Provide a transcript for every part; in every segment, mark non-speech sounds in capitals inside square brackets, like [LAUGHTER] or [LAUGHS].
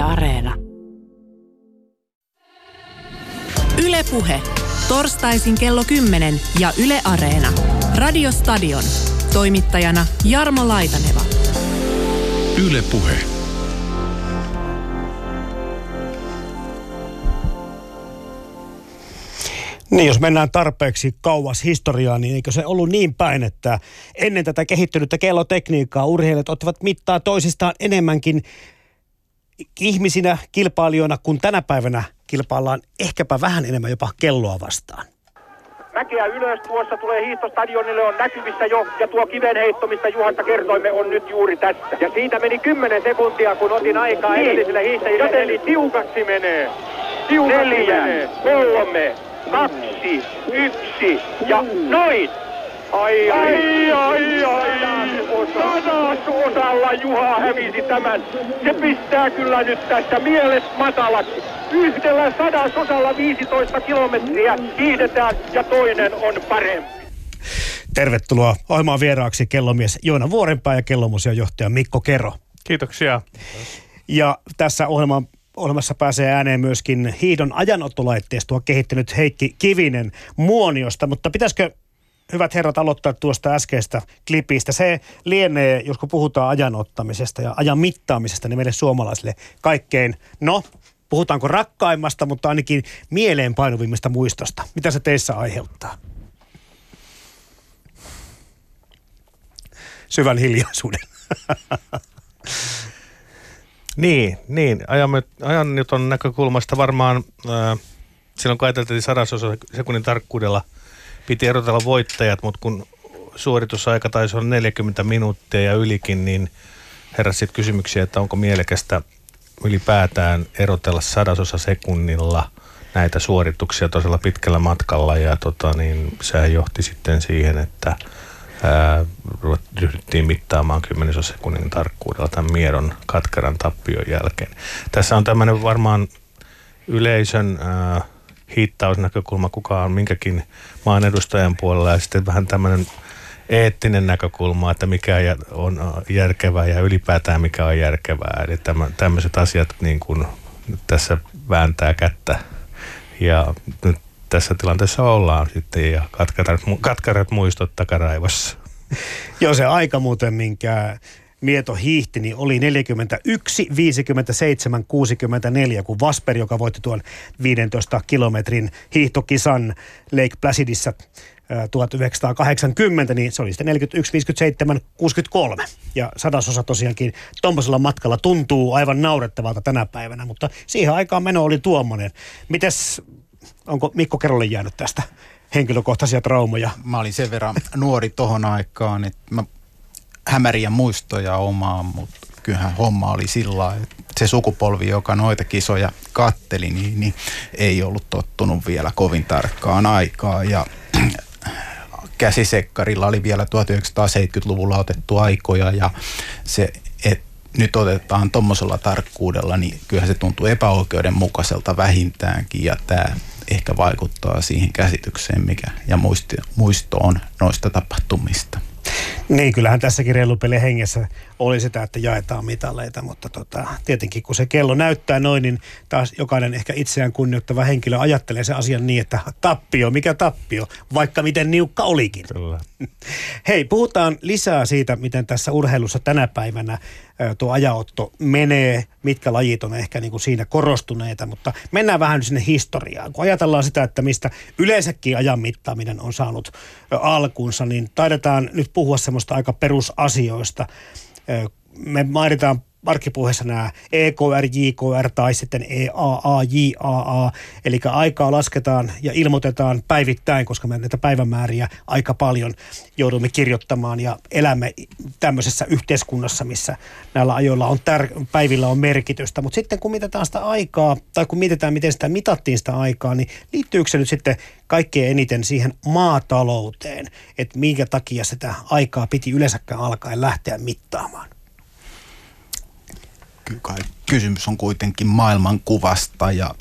Yle Areena. Ylepuhe. Torstaisin kello 10 ja Yle Areena. Radiostadion. Toimittajana Jarmo Laitaneva. Ylepuhe. Niin, jos mennään tarpeeksi kauas historiaa, niin eikö se ollut niin päin, että ennen tätä kehittynyttä kellotekniikkaa urheilijat ottivat mittaa toisistaan enemmänkin ihmisinä, kilpailijoina, kun tänä päivänä kilpaillaan ehkäpä vähän enemmän jopa kelloa vastaan. Mäkeä ylös, tuossa tulee hiihtostadionille, on näkyvissä jo, ja tuo kivenheitto, mistä Juhanta kertoimme, on nyt juuri tässä. Ja siitä meni 10 sekuntia, kun otin aikaa niin. edelliselle hiihtäjille. Joten eli tiukaksi menee. Tiukaksi Neljä, menee. kolme, kaksi, yksi ja noin! Ai, ai, ai, ai, osalla Juha hävisi tämän. Se pistää kyllä nyt tässä mielet matalaksi. Yhdellä sadasosalla 15 kilometriä hiidetään ja toinen on parempi. Tervetuloa ohjelmaan vieraaksi kellomies Joona Vuorenpää ja kellomuseon johtaja Mikko Kero. Kiitoksia. Ja tässä ohjelman ohjelmassa pääsee ääneen myöskin hiidon ajanottolaitteistoa kehittänyt Heikki Kivinen Muoniosta, mutta pitäisikö hyvät herrat aloittaa tuosta äskeistä klipistä. Se lienee, jos kun puhutaan ajanottamisesta ja ajan mittaamisesta, niin meille suomalaisille kaikkein, no puhutaanko rakkaimmasta, mutta ainakin mieleen painuvimmista muistosta. Mitä se teissä aiheuttaa? Syvän hiljaisuuden. [LAUGHS] Niin, niin. Ajan, ajanjoton näkökulmasta varmaan äh, silloin kun ajateltiin sadasosa sekunnin tarkkuudella piti erotella voittajat, mutta kun suoritusaika taisi olla 40 minuuttia ja ylikin, niin heräsi sitten kysymyksiä, että onko mielekästä ylipäätään erotella sadasosa sekunnilla näitä suorituksia tosiaan pitkällä matkalla ja tota, niin, sehän johti sitten siihen, että ää, ryhdyttiin mittaamaan kymmenesosa sekunnin tarkkuudella tämän Mieron katkeran tappion jälkeen. Tässä on tämmöinen varmaan yleisön ää, hiittausnäkökulma, kuka on minkäkin maan edustajan puolella ja sitten vähän tämmöinen eettinen näkökulma, että mikä on järkevää ja ylipäätään mikä on järkevää. Eli tämmöiset asiat niin kuin tässä vääntää kättä ja nyt tässä tilanteessa ollaan sitten ja katkarat, katkarat muistot takaraivossa. Joo, se aika muuten, minkä Mieto hiihti, niin oli 41, 57, 64, kun Vasper, joka voitti tuon 15 kilometrin hiihtokisan Lake Placidissa 1980, niin se oli sitten 41, 57, 63. Ja sadasosa tosiaankin tuommoisella matkalla tuntuu aivan naurettavalta tänä päivänä, mutta siihen aikaan meno oli tuommoinen. Mites, onko Mikko Kerolle jäänyt tästä henkilökohtaisia traumoja? Mä olin sen verran nuori tohon aikaan, että mä hämäriä muistoja omaan, mutta kyllähän homma oli sillä että se sukupolvi, joka noita kisoja katteli, niin, niin ei ollut tottunut vielä kovin tarkkaan aikaa. Ja [CLEARS THROAT] käsisekkarilla oli vielä 1970-luvulla otettu aikoja ja se, että nyt otetaan tuommoisella tarkkuudella, niin kyllähän se tuntuu epäoikeudenmukaiselta vähintäänkin ja tämä ehkä vaikuttaa siihen käsitykseen, mikä ja muisto, muisto on noista tapahtumista. Niin, kyllähän tässäkin reilupelin hengessä oli sitä, että jaetaan mitaleita, mutta tota, tietenkin kun se kello näyttää noin, niin taas jokainen ehkä itseään kunnioittava henkilö ajattelee se asian niin, että tappio, mikä tappio, vaikka miten niukka olikin. Kyllä. [LAUGHS] Hei, puhutaan lisää siitä, miten tässä urheilussa tänä päivänä tuo ajaotto menee, mitkä lajit on ehkä niin kuin siinä korostuneita, mutta mennään vähän sinne historiaan. Kun ajatellaan sitä, että mistä yleensäkin ajan mittaaminen on saanut alkunsa, niin taidetaan nyt puhua semmoista aika perusasioista. Me mainitaan markkipuheessa nämä EKR, JKR tai sitten EAA, JAA, eli aikaa lasketaan ja ilmoitetaan päivittäin, koska me näitä päivämääriä aika paljon joudumme kirjoittamaan ja elämme tämmöisessä yhteiskunnassa, missä näillä ajoilla on tär- päivillä on merkitystä. Mutta sitten kun mitataan sitä aikaa, tai kun mietitään, miten sitä mitattiin sitä aikaa, niin liittyykö se nyt sitten kaikkein eniten siihen maatalouteen, että minkä takia sitä aikaa piti yleensäkään alkaen lähteä mittaamaan? Kysymys on kuitenkin maailmankuvasta ja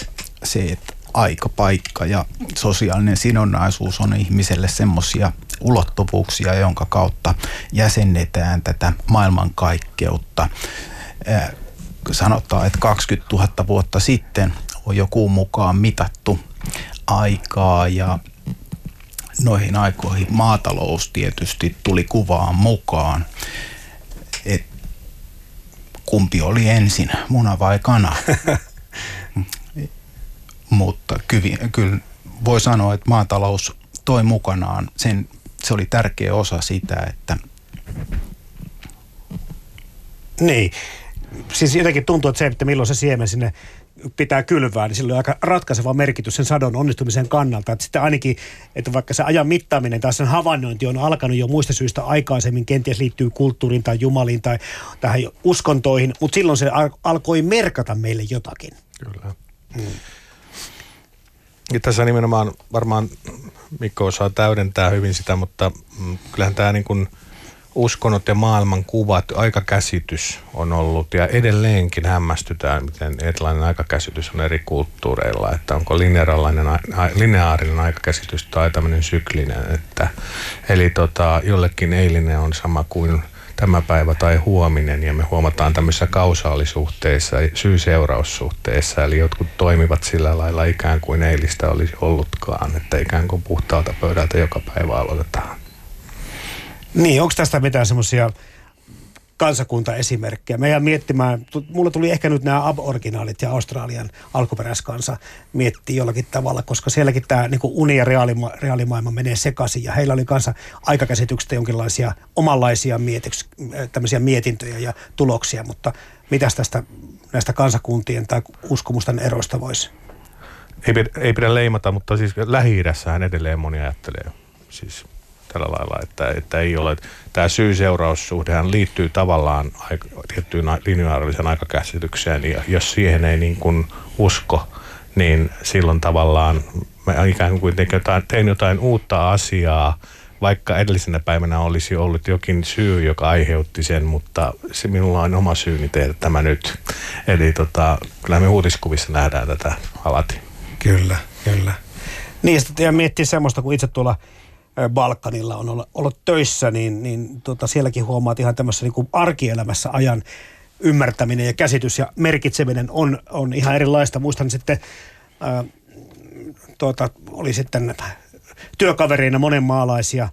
se, että aika, paikka ja sosiaalinen sidonnaisuus on ihmiselle semmoisia ulottuvuuksia, jonka kautta jäsennetään tätä maailmankaikkeutta. sanotaan, että 20 000 vuotta sitten on joku mukaan mitattu aikaa ja noihin aikoihin maatalous tietysti tuli kuvaan mukaan. Kumpi oli ensin, muna vai kana? Mutta kyllä, kyllä voi sanoa, että maatalous toi mukanaan sen, se oli tärkeä osa sitä, että Niin. Siis jotenkin tuntuu, että se, että milloin se siemen sinne pitää kylvää, niin sillä on aika ratkaiseva merkitys sen sadon onnistumisen kannalta. Että sitten ainakin, että vaikka se ajan mittaaminen tai sen havainnointi on alkanut jo muista syistä aikaisemmin, kenties liittyy kulttuuriin tai jumaliin tai tähän uskontoihin, mutta silloin se al- alkoi merkata meille jotakin. Kyllä. Ja tässä nimenomaan varmaan Mikko osaa täydentää hyvin sitä, mutta mm, kyllähän tämä niin kuin uskonnot ja maailman kuvat, aikakäsitys on ollut ja edelleenkin hämmästytään, miten erilainen aikakäsitys on eri kulttuureilla, että onko lineaarinen, lineaarinen aikakäsitys tai tämmöinen syklinen, että eli tota, jollekin eilinen on sama kuin tämä päivä tai huominen ja me huomataan tämmöisissä kausaalisuhteissa, syy-seuraussuhteissa, eli jotkut toimivat sillä lailla ikään kuin eilistä olisi ollutkaan, että ikään kuin puhtaalta pöydältä joka päivä aloitetaan. Niin, onko tästä mitään semmoisia kansakuntaesimerkkejä? Me jää miettimään, mulla tuli ehkä nyt nämä aboriginaalit ja Australian alkuperäiskansa miettii jollakin tavalla, koska sielläkin tämä niin uni ja reaalima- reaalimaailma menee sekaisin ja heillä oli kanssa aikakäsityksestä jonkinlaisia omanlaisia mietiks, mietintöjä ja tuloksia, mutta mitäs tästä näistä kansakuntien tai uskomusten eroista voisi? Ei, ei pidä leimata, mutta siis Lähi-idässähän edelleen moni ajattelee siis tällä lailla, että, että ei ole, tämä syy-seuraussuhdehan liittyy tavallaan aika, tiettyyn lineaarisen aikakäsitykseen, ja jos siihen ei niin kuin usko, niin silloin tavallaan mä ikään kuin tein jotain, tein jotain uutta asiaa, vaikka edellisenä päivänä olisi ollut jokin syy, joka aiheutti sen, mutta se minulla on oma syyni tehdä tämä nyt. Eli tota, kyllä me uutiskuvissa nähdään tätä alati. Kyllä, kyllä. Niin, ja miettii semmoista, kun itse tuolla Balkanilla on ollut, ollut töissä, niin, niin tota, sielläkin huomaat ihan tämmöisessä niin kuin arkielämässä ajan ymmärtäminen ja käsitys ja merkitseminen on, on ihan erilaista. Muistan sitten, ää, tuota, oli sitten työkavereina monenmaalaisia,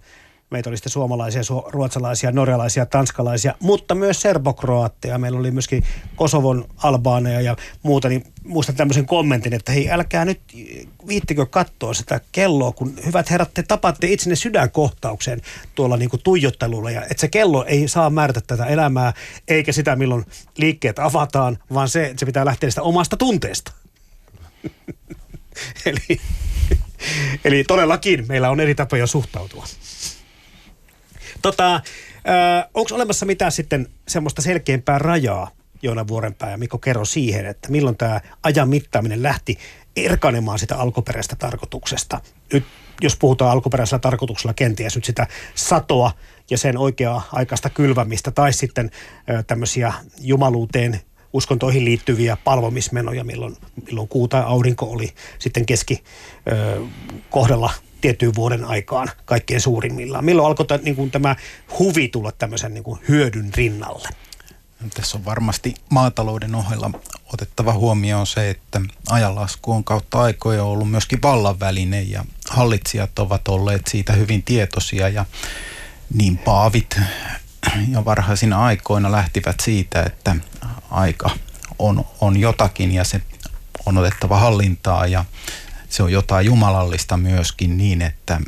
meitä oli sitten suomalaisia, su- ruotsalaisia, norjalaisia, tanskalaisia, mutta myös serbokroatteja. Meillä oli myöskin Kosovon albaaneja ja muuta, niin muistan tämmöisen kommentin, että hei älkää nyt viittikö katsoa sitä kelloa, kun hyvät herrat, te tapatte itsenne sydänkohtaukseen tuolla niin kuin tuijottelulla ja että se kello ei saa määrätä tätä elämää, eikä sitä milloin liikkeet avataan, vaan se, se pitää lähteä sitä omasta tunteesta. [LAUGHS] eli, eli todellakin meillä on eri tapoja suhtautua. Tota, onko olemassa mitään sitten semmoista selkeämpää rajaa Joona Vuorenpää ja Mikko kerro siihen, että milloin tämä ajan mittaaminen lähti erkanemaan sitä alkuperäistä tarkoituksesta. Nyt jos puhutaan alkuperäisellä tarkoituksella kenties nyt sitä satoa ja sen oikeaa aikaista kylvämistä tai sitten ö, tämmöisiä jumaluuteen uskontoihin liittyviä palvomismenoja, milloin, milloin kuu tai aurinko oli sitten keski kohdalla tiettyyn vuoden aikaan kaikkein suurimmillaan. Milloin alkoi t- niin kuin tämä huvi tulla tämmöisen niin kuin hyödyn rinnalle? Tässä on varmasti maatalouden ohella otettava huomioon se, että ajanlasku on kautta aikoja ollut myöskin vallanväline ja hallitsijat ovat olleet siitä hyvin tietoisia ja niin paavit ja varhaisina aikoina lähtivät siitä, että aika on, on jotakin ja se on otettava hallintaa ja se on jotain jumalallista myöskin niin, että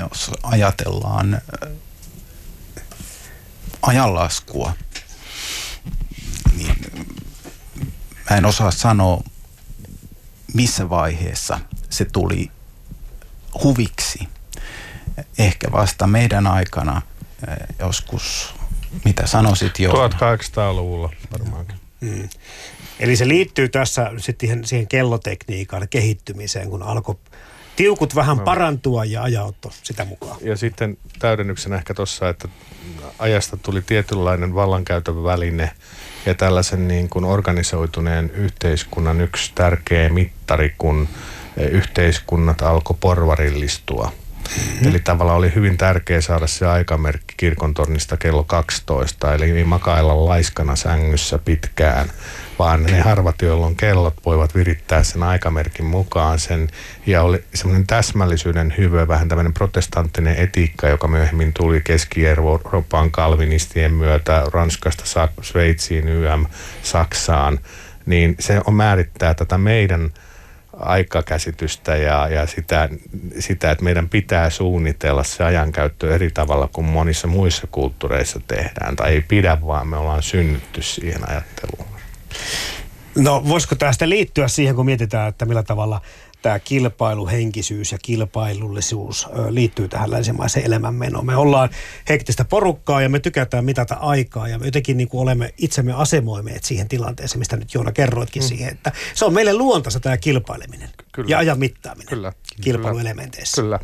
jos ajatellaan ajanlaskua, niin mä en osaa sanoa, missä vaiheessa se tuli huviksi. Ehkä vasta meidän aikana eh, joskus, mitä sanoisit jo? 1800-luvulla varmaankin. Mm. Eli se liittyy tässä sitten siihen, siihen kellotekniikan kehittymiseen, kun alkoi tiukut vähän no. parantua ja ajautto sitä mukaan. Ja sitten täydennyksenä ehkä tuossa, että ajasta tuli tietynlainen vallankäytön väline ja tällaisen niin kuin organisoituneen yhteiskunnan yksi tärkeä mittari, kun yhteiskunnat alkoi porvarillistua. Mm-hmm. Eli tavallaan oli hyvin tärkeää saada se aikamerkki kirkon tornista kello 12, eli ei makailla laiskana sängyssä pitkään, vaan ne harvat, joilla on kellot, voivat virittää sen aikamerkin mukaan sen. Ja oli semmoinen täsmällisyyden hyvä, vähän tämmöinen protestanttinen etiikka, joka myöhemmin tuli Keski-Euroopan kalvinistien myötä Ranskasta, Sveitsiin, YM, Saksaan, niin se on määrittää tätä meidän aikakäsitystä ja, ja sitä, sitä, että meidän pitää suunnitella se ajankäyttö eri tavalla kuin monissa muissa kulttuureissa tehdään. Tai ei pidä, vaan me ollaan synnytty siihen ajatteluun. No voisiko tästä liittyä siihen, kun mietitään, että millä tavalla tämä kilpailuhenkisyys ja kilpailullisuus liittyy tähän länsimaiseen elämänmenoon. Me ollaan hektistä porukkaa ja me tykätään mitata aikaa ja me jotenkin niin kuin olemme itsemme asemoimeet siihen tilanteeseen, mistä nyt Joona kerroitkin mm. siihen, että se on meille luontaista tämä kilpaileminen Kyllä. ja ajan mittaaminen Kyllä. kilpailuelementeissä. Kyllä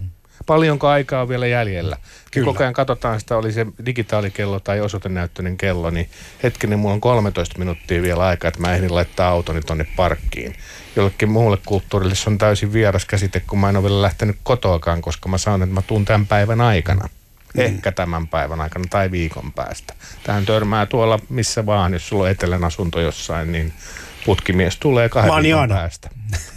paljonko aikaa on vielä jäljellä. Kyllä. koko ajan katsotaan sitä, oli se digitaalikello tai osoitenäyttöinen kello, niin hetkinen, mulla on 13 minuuttia vielä aikaa, että mä ehdin laittaa autoni tonne parkkiin. Jollekin muulle kulttuurille se on täysin vieras käsite, kun mä en ole vielä lähtenyt kotoakaan, koska mä sanon, että mä tuun tämän päivän aikana. Mm. Ehkä tämän päivän aikana tai viikon päästä. Tähän törmää tuolla missä vaan, jos sulla on etelän asunto jossain, niin putkimies tulee kahden viikon päästä.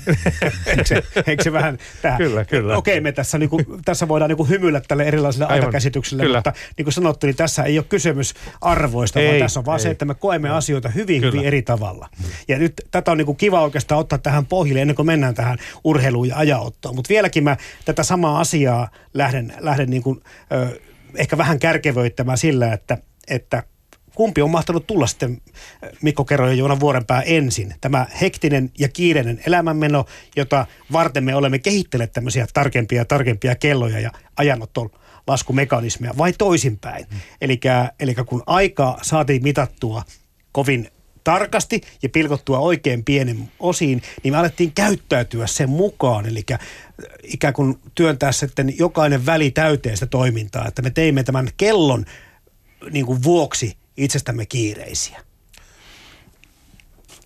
[LAUGHS] eikö, se, eikö se vähän tähän? Kyllä, kyllä. Okei, me tässä, niin kuin, tässä voidaan niin kuin hymyillä tälle erilaisille Aivan. aikakäsityksille, kyllä. mutta niin kuin sanottu, niin tässä ei ole kysymys arvoista, ei, vaan tässä on vaan ei. se, että me koemme asioita hyvin, kyllä. hyvin eri tavalla. Ja nyt tätä on niin kuin kiva oikeastaan ottaa tähän pohjille ennen kuin mennään tähän urheiluun ja ajaottoon. Mutta vieläkin mä tätä samaa asiaa lähden, lähden niin kuin, ö, ehkä vähän kärkevöittämään sillä, että, että kumpi on mahtanut tulla sitten Mikko Kerro ja Joona Vuorenpää ensin? Tämä hektinen ja kiireinen elämänmeno, jota varten me olemme kehittäneet tämmöisiä tarkempia ja tarkempia kelloja ja ajanotton laskumekanismeja, vai toisinpäin? Mm. Eli kun aikaa saatiin mitattua kovin tarkasti ja pilkottua oikein pienen osiin, niin me alettiin käyttäytyä sen mukaan. Eli ikään kuin työntää sitten jokainen väli täyteen sitä toimintaa, että me teimme tämän kellon niin kuin vuoksi itsestämme kiireisiä.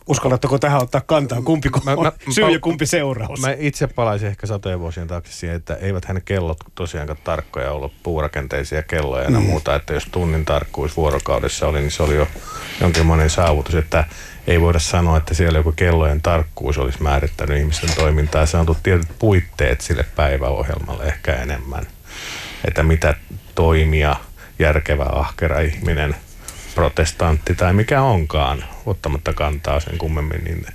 Uskallatteko tähän ottaa kantaa? Kumpi mä, on mä, syy ja kumpi seuraus? Mä itse palaisin ehkä satojen vuosien taakse siihen, että eivät hän kellot tosiaankaan tarkkoja ollut puurakenteisia kelloja ja mm. muuta. Että jos tunnin tarkkuus vuorokaudessa oli, niin se oli jo jonkinlainen saavutus. Että ei voida sanoa, että siellä joku kellojen tarkkuus olisi määrittänyt ihmisten toimintaa. Se on tullut tietyt puitteet sille päiväohjelmalle ehkä enemmän. Että mitä toimia järkevä, ahkera ihminen – protestantti tai mikä onkaan, ottamatta kantaa sen kummemmin, niin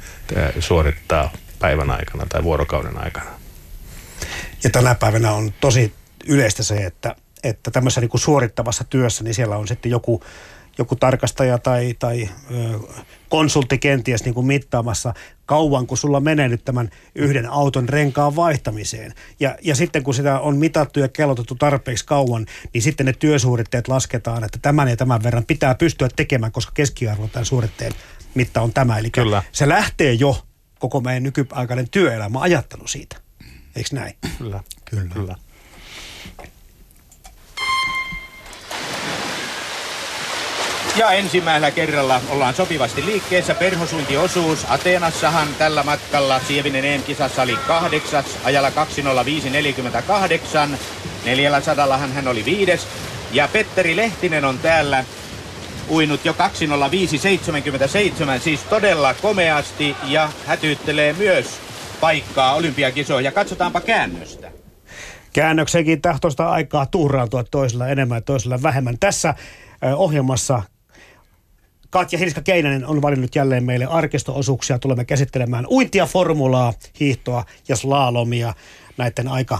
suorittaa päivän aikana tai vuorokauden aikana. Ja tänä päivänä on tosi yleistä se, että, että tämmöisessä niin kuin suorittavassa työssä, niin siellä on sitten joku joku tarkastaja tai, tai ö, konsultti kenties niin kuin mittaamassa kauan, kun sulla menee nyt tämän yhden auton renkaan vaihtamiseen. Ja, ja sitten kun sitä on mitattu ja kellotettu tarpeeksi kauan, niin sitten ne työsuoritteet lasketaan, että tämän ja tämän verran pitää pystyä tekemään, koska keskiarvo tämän suoritteen mitta on tämä. Eli Kyllä. se lähtee jo koko meidän nykyaikainen työelämä ajattelu siitä. Eikö näin? Kyllä. Kyllä. Kyllä. Ja ensimmäisellä kerralla ollaan sopivasti liikkeessä. Perhosuintiosuus Ateenassahan tällä matkalla Sievinen EM-kisassa oli kahdeksas, ajalla 205.48. 400 hän oli viides. Ja Petteri Lehtinen on täällä uinut jo 205.77, siis todella komeasti ja hätyyttelee myös paikkaa olympiakisoihin. Ja katsotaanpa käännöstä. Käännöksenkin tahtoista aikaa tuhraantua toisella enemmän toisella vähemmän. Tässä ohjelmassa Katja Hilska Keinänen on valinnut jälleen meille arkistoosuuksia. Tulemme käsittelemään uintia, formulaa, hiihtoa ja slalomia näiden aika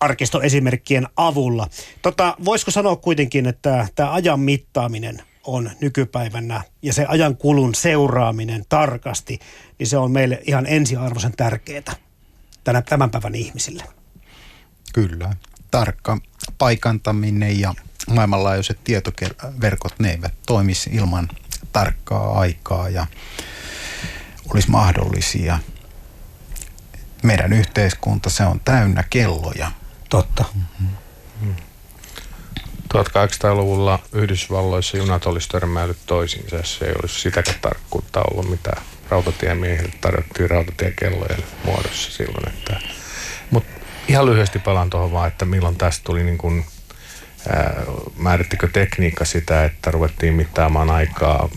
arkistoesimerkkien avulla. Tota, voisiko sanoa kuitenkin, että tämä ajan mittaaminen on nykypäivänä ja se ajan kulun seuraaminen tarkasti, niin se on meille ihan ensiarvoisen tärkeää tänä, tämän päivän ihmisille. Kyllä. Tarkka paikantaminen ja maailmanlaajuiset tietoverkot, ne eivät toimisi ilman tarkkaa aikaa ja olisi mahdollisia. Meidän yhteiskunta, se on täynnä kelloja. Totta. Mm-hmm. 1800-luvulla Yhdysvalloissa junat olisi törmäillyt toisiinsa, se ei olisi sitäkään tarkkuutta ollut, mitä rautatiemiehille tarjottiin rautatiekellojen muodossa silloin. Että, mutta Ihan lyhyesti palaan tuohon vaan, että milloin tästä tuli niin kuin määrittikö tekniikka sitä, että ruvettiin mittaamaan aikaa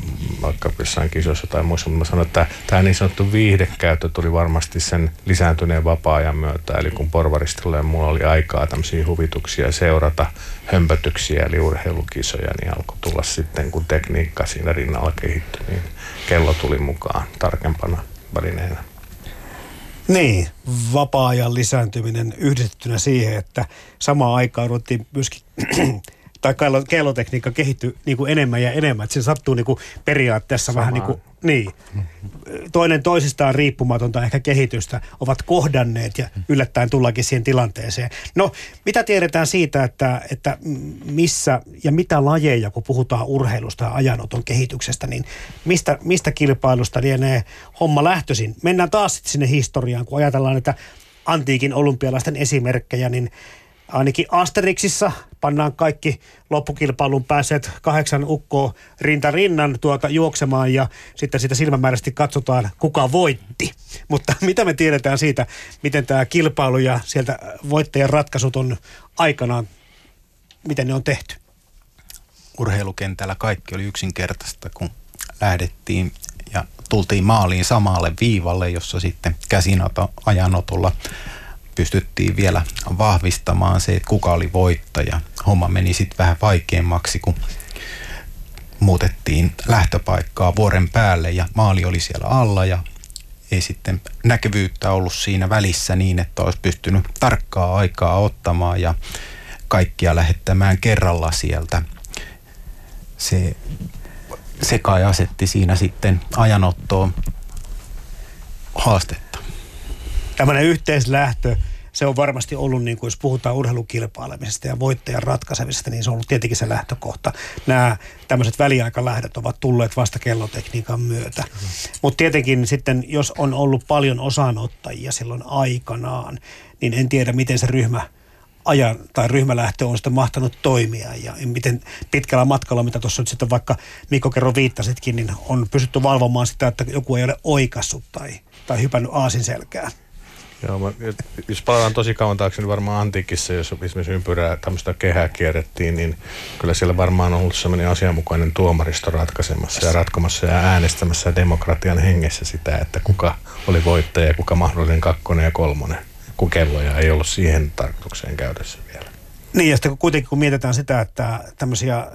vaikka jossain kisoissa tai muissa, mutta mä sanoin, että tämä niin sanottu viihdekäyttö tuli varmasti sen lisääntyneen vapaa-ajan myötä, eli kun porvaristilla ja mulla oli aikaa tämmöisiä huvituksia seurata hömpötyksiä eli urheilukisoja, niin alkoi tulla sitten, kun tekniikka siinä rinnalla kehittyi, niin kello tuli mukaan tarkempana välineenä. Niin, vapaa-ajan lisääntyminen yhdistettynä siihen, että samaan aikaan ruvettiin myöskin tai kellotekniikka kehittyy niin kuin enemmän ja enemmän. Että se sattuu niin kuin periaatteessa Samaan. vähän niin kuin, niin, toinen toisistaan riippumatonta ehkä kehitystä ovat kohdanneet ja yllättäen tullakin siihen tilanteeseen. No, mitä tiedetään siitä, että, että missä ja mitä lajeja, kun puhutaan urheilusta ja ajanoton kehityksestä, niin mistä, mistä kilpailusta lienee homma lähtöisin? Mennään taas sinne historiaan, kun ajatellaan, että antiikin olympialaisten esimerkkejä, niin ainakin Asterixissa pannaan kaikki loppukilpailun pääset kahdeksan ukkoa rinta rinnan tuota juoksemaan ja sitten sitä silmämääräisesti katsotaan, kuka voitti. Mutta [LAUGHS] mitä me tiedetään siitä, miten tämä kilpailu ja sieltä voittajan ratkaisut on aikanaan, miten ne on tehty? Urheilukentällä kaikki oli yksinkertaista, kun lähdettiin ja tultiin maaliin samalle viivalle, jossa sitten käsinoto ajanotolla pystyttiin vielä vahvistamaan se, että kuka oli voittaja. Homma meni sitten vähän vaikeammaksi, kun muutettiin lähtöpaikkaa vuoren päälle ja maali oli siellä alla ja ei sitten näkyvyyttä ollut siinä välissä niin, että olisi pystynyt tarkkaa aikaa ottamaan ja kaikkia lähettämään kerralla sieltä. Se, se kai asetti siinä sitten ajanottoon haastetta. Tällainen yhteislähtö se on varmasti ollut, niin kuin jos puhutaan urheilukilpailemisesta ja voittajan ratkaisemisesta, niin se on ollut tietenkin se lähtökohta. Nämä tämmöiset väliaikalähdöt ovat tulleet vasta kellotekniikan myötä. Mm. Mutta tietenkin sitten, jos on ollut paljon osanottajia silloin aikanaan, niin en tiedä, miten se ryhmä ajan tai ryhmälähtö on sitten mahtanut toimia ja miten pitkällä matkalla, mitä tuossa nyt sitten vaikka Mikko kerro viittasitkin, niin on pystytty valvomaan sitä, että joku ei ole oikassut tai, tai hypännyt aasin selkään. Joo, mä, jos palataan tosi kauan taakse, niin varmaan antiikissa, jos esimerkiksi ympyrää tämmöistä kehää kierrettiin, niin kyllä siellä varmaan on ollut sellainen asianmukainen tuomaristo ratkaisemassa ja ratkomassa ja äänestämässä demokratian hengessä sitä, että kuka oli voittaja ja kuka mahdollinen kakkonen ja kolmonen, kun kelloja ei ollut siihen tarkoitukseen käytössä vielä. Niin, ja sitten kuitenkin kun mietitään sitä, että tämmöisiä,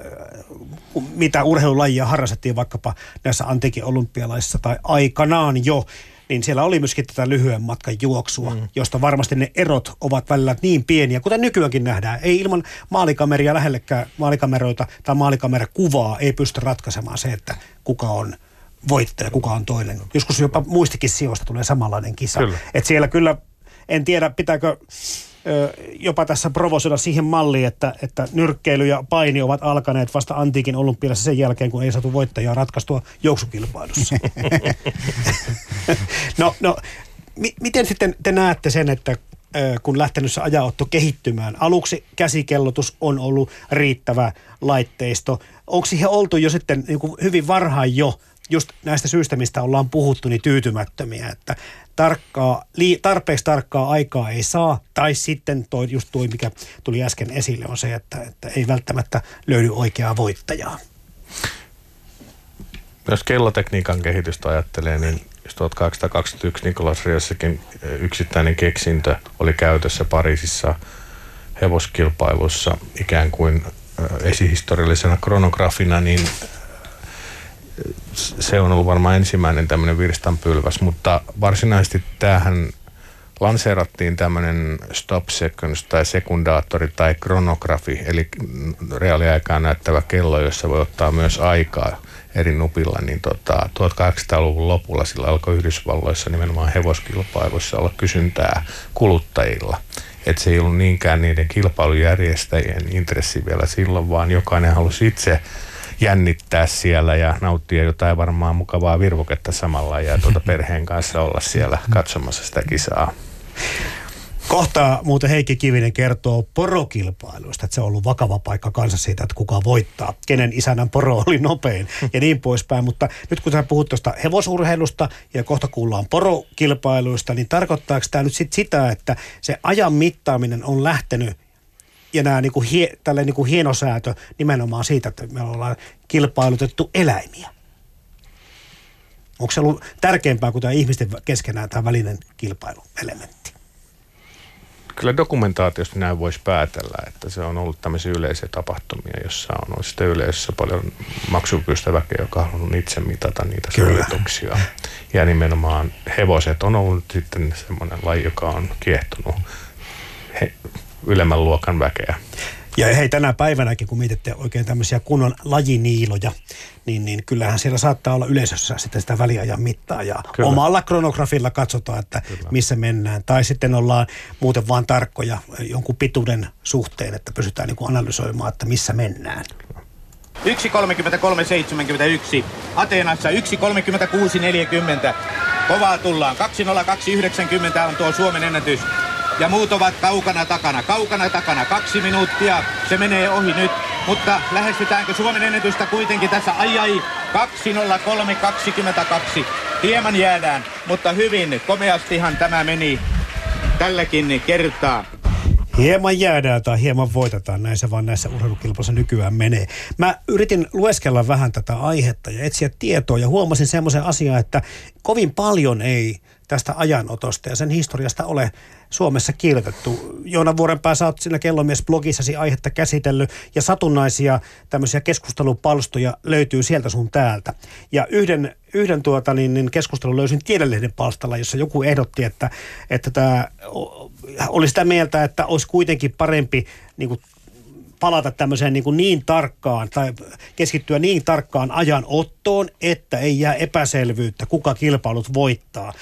mitä urheilulajia harrastettiin vaikkapa näissä antiikin olympialaisissa tai aikanaan jo, niin siellä oli myöskin tätä lyhyen matkan juoksua, mm. josta varmasti ne erot ovat välillä niin pieniä, kuten nykyäänkin nähdään. Ei ilman maalikameria lähellekään maalikameroita tai maalikamerakuvaa ei pysty ratkaisemaan se, että kuka on voittaja, kuka on toinen. Joskus jopa muistikin sijoista tulee samanlainen kisa. Kyllä. Et siellä kyllä, en tiedä pitääkö jopa tässä provosoida siihen malliin, että, että nyrkkeily ja paini ovat alkaneet vasta antiikin olympialaisessa sen jälkeen, kun ei saatu voittajaa ratkaistua juoksukilpailussa. [LAUGHS] no, no mi- miten sitten te näette sen, että kun lähtenyt se ajaotto kehittymään. Aluksi käsikellotus on ollut riittävä laitteisto. Onko siihen oltu jo sitten niin hyvin varhain jo just näistä syistä, mistä ollaan puhuttu, niin tyytymättömiä, että tarkkaa, li, tarpeeksi tarkkaa aikaa ei saa, tai sitten toi, just tuo, mikä tuli äsken esille, on se, että, että ei välttämättä löydy oikeaa voittajaa. Jos kellotekniikan kehitystä ajattelee, niin 1821 Nikolas Riossakin yksittäinen keksintö oli käytössä Pariisissa hevoskilpailussa ikään kuin esihistoriallisena kronografina, niin se on ollut varmaan ensimmäinen tämmöinen virstanpylväs, mutta varsinaisesti tähän lanseerattiin tämmöinen stop seconds tai sekundaattori tai kronografi, eli reaaliaikaa näyttävä kello, jossa voi ottaa myös aikaa eri nupilla, niin tota, 1800-luvun lopulla sillä alkoi Yhdysvalloissa nimenomaan hevoskilpailuissa olla kysyntää kuluttajilla. Että se ei ollut niinkään niiden kilpailujärjestäjien intressi vielä silloin, vaan jokainen halusi itse jännittää siellä ja nauttia jotain varmaan mukavaa virvoketta samalla ja tuota [LAUGHS] perheen kanssa olla siellä katsomassa sitä kisaa. Kohta muuten Heikki Kivinen kertoo porokilpailuista, että se on ollut vakava paikka kanssa siitä, että kuka voittaa, kenen isänän poro oli nopein [LAUGHS] ja niin poispäin. Mutta nyt kun sä puhut tuosta hevosurheilusta ja kohta kuullaan porokilpailuista, niin tarkoittaako tämä nyt sit sitä, että se ajan mittaaminen on lähtenyt ja nämä niin kuin hie, tällainen niin kuin hienosäätö nimenomaan siitä, että me ollaan kilpailutettu eläimiä. Onko se ollut tärkeämpää kuin tämä ihmisten keskenään tämä välinen kilpailuelementti? Kyllä dokumentaatiosta näin voisi päätellä, että se on ollut tämmöisiä yleisiä tapahtumia, jossa on ollut sitten yleisössä paljon maksukykyistä väkeä, joka on halunnut itse mitata niitä suorituksia. Ja nimenomaan hevoset on ollut sitten semmoinen laji, joka on kiehtonut he, ylemmän luokan väkeä. Ja hei, tänä päivänäkin, kun mietitte oikein tämmöisiä kunnon lajiniiloja, niin, niin kyllähän siellä saattaa olla yleisössä sitten sitä väliajan mittaa. Ja Kyllä. omalla kronografilla katsotaan, että Kyllä. missä mennään. Tai sitten ollaan muuten vaan tarkkoja jonkun pituuden suhteen, että pysytään niin kuin analysoimaan, että missä mennään. 1.33.71. Ateenassa 1.36.40. Kovaa tullaan. 2.02.90 on tuo Suomen ennätys ja muut ovat kaukana takana. Kaukana takana. Kaksi minuuttia. Se menee ohi nyt. Mutta lähestytäänkö Suomen ennätystä kuitenkin tässä? Ai ai. 20322. Hieman jäädään, mutta hyvin. Komeastihan tämä meni tälläkin kertaa. Hieman jäädään tai hieman voitetaan, näin se vaan näissä urheilukilpailuissa nykyään menee. Mä yritin lueskella vähän tätä aihetta ja etsiä tietoa ja huomasin semmoisen asian, että kovin paljon ei tästä ajanotosta ja sen historiasta ole Suomessa kirjoitettu. Joona Vuorenpää, sä oot siinä kellomies-blogissasi aihetta käsitellyt ja satunnaisia tämmöisiä keskustelupalstoja löytyy sieltä sun täältä. Ja yhden, yhden tuota, niin, niin keskustelun löysin Tiedelehden palstalla, jossa joku ehdotti, että, että tämä oli sitä mieltä, että olisi kuitenkin parempi niin kuin palata tämmöiseen niin, kuin niin tarkkaan tai keskittyä niin tarkkaan ajanottoon, että ei jää epäselvyyttä, kuka kilpailut voittaa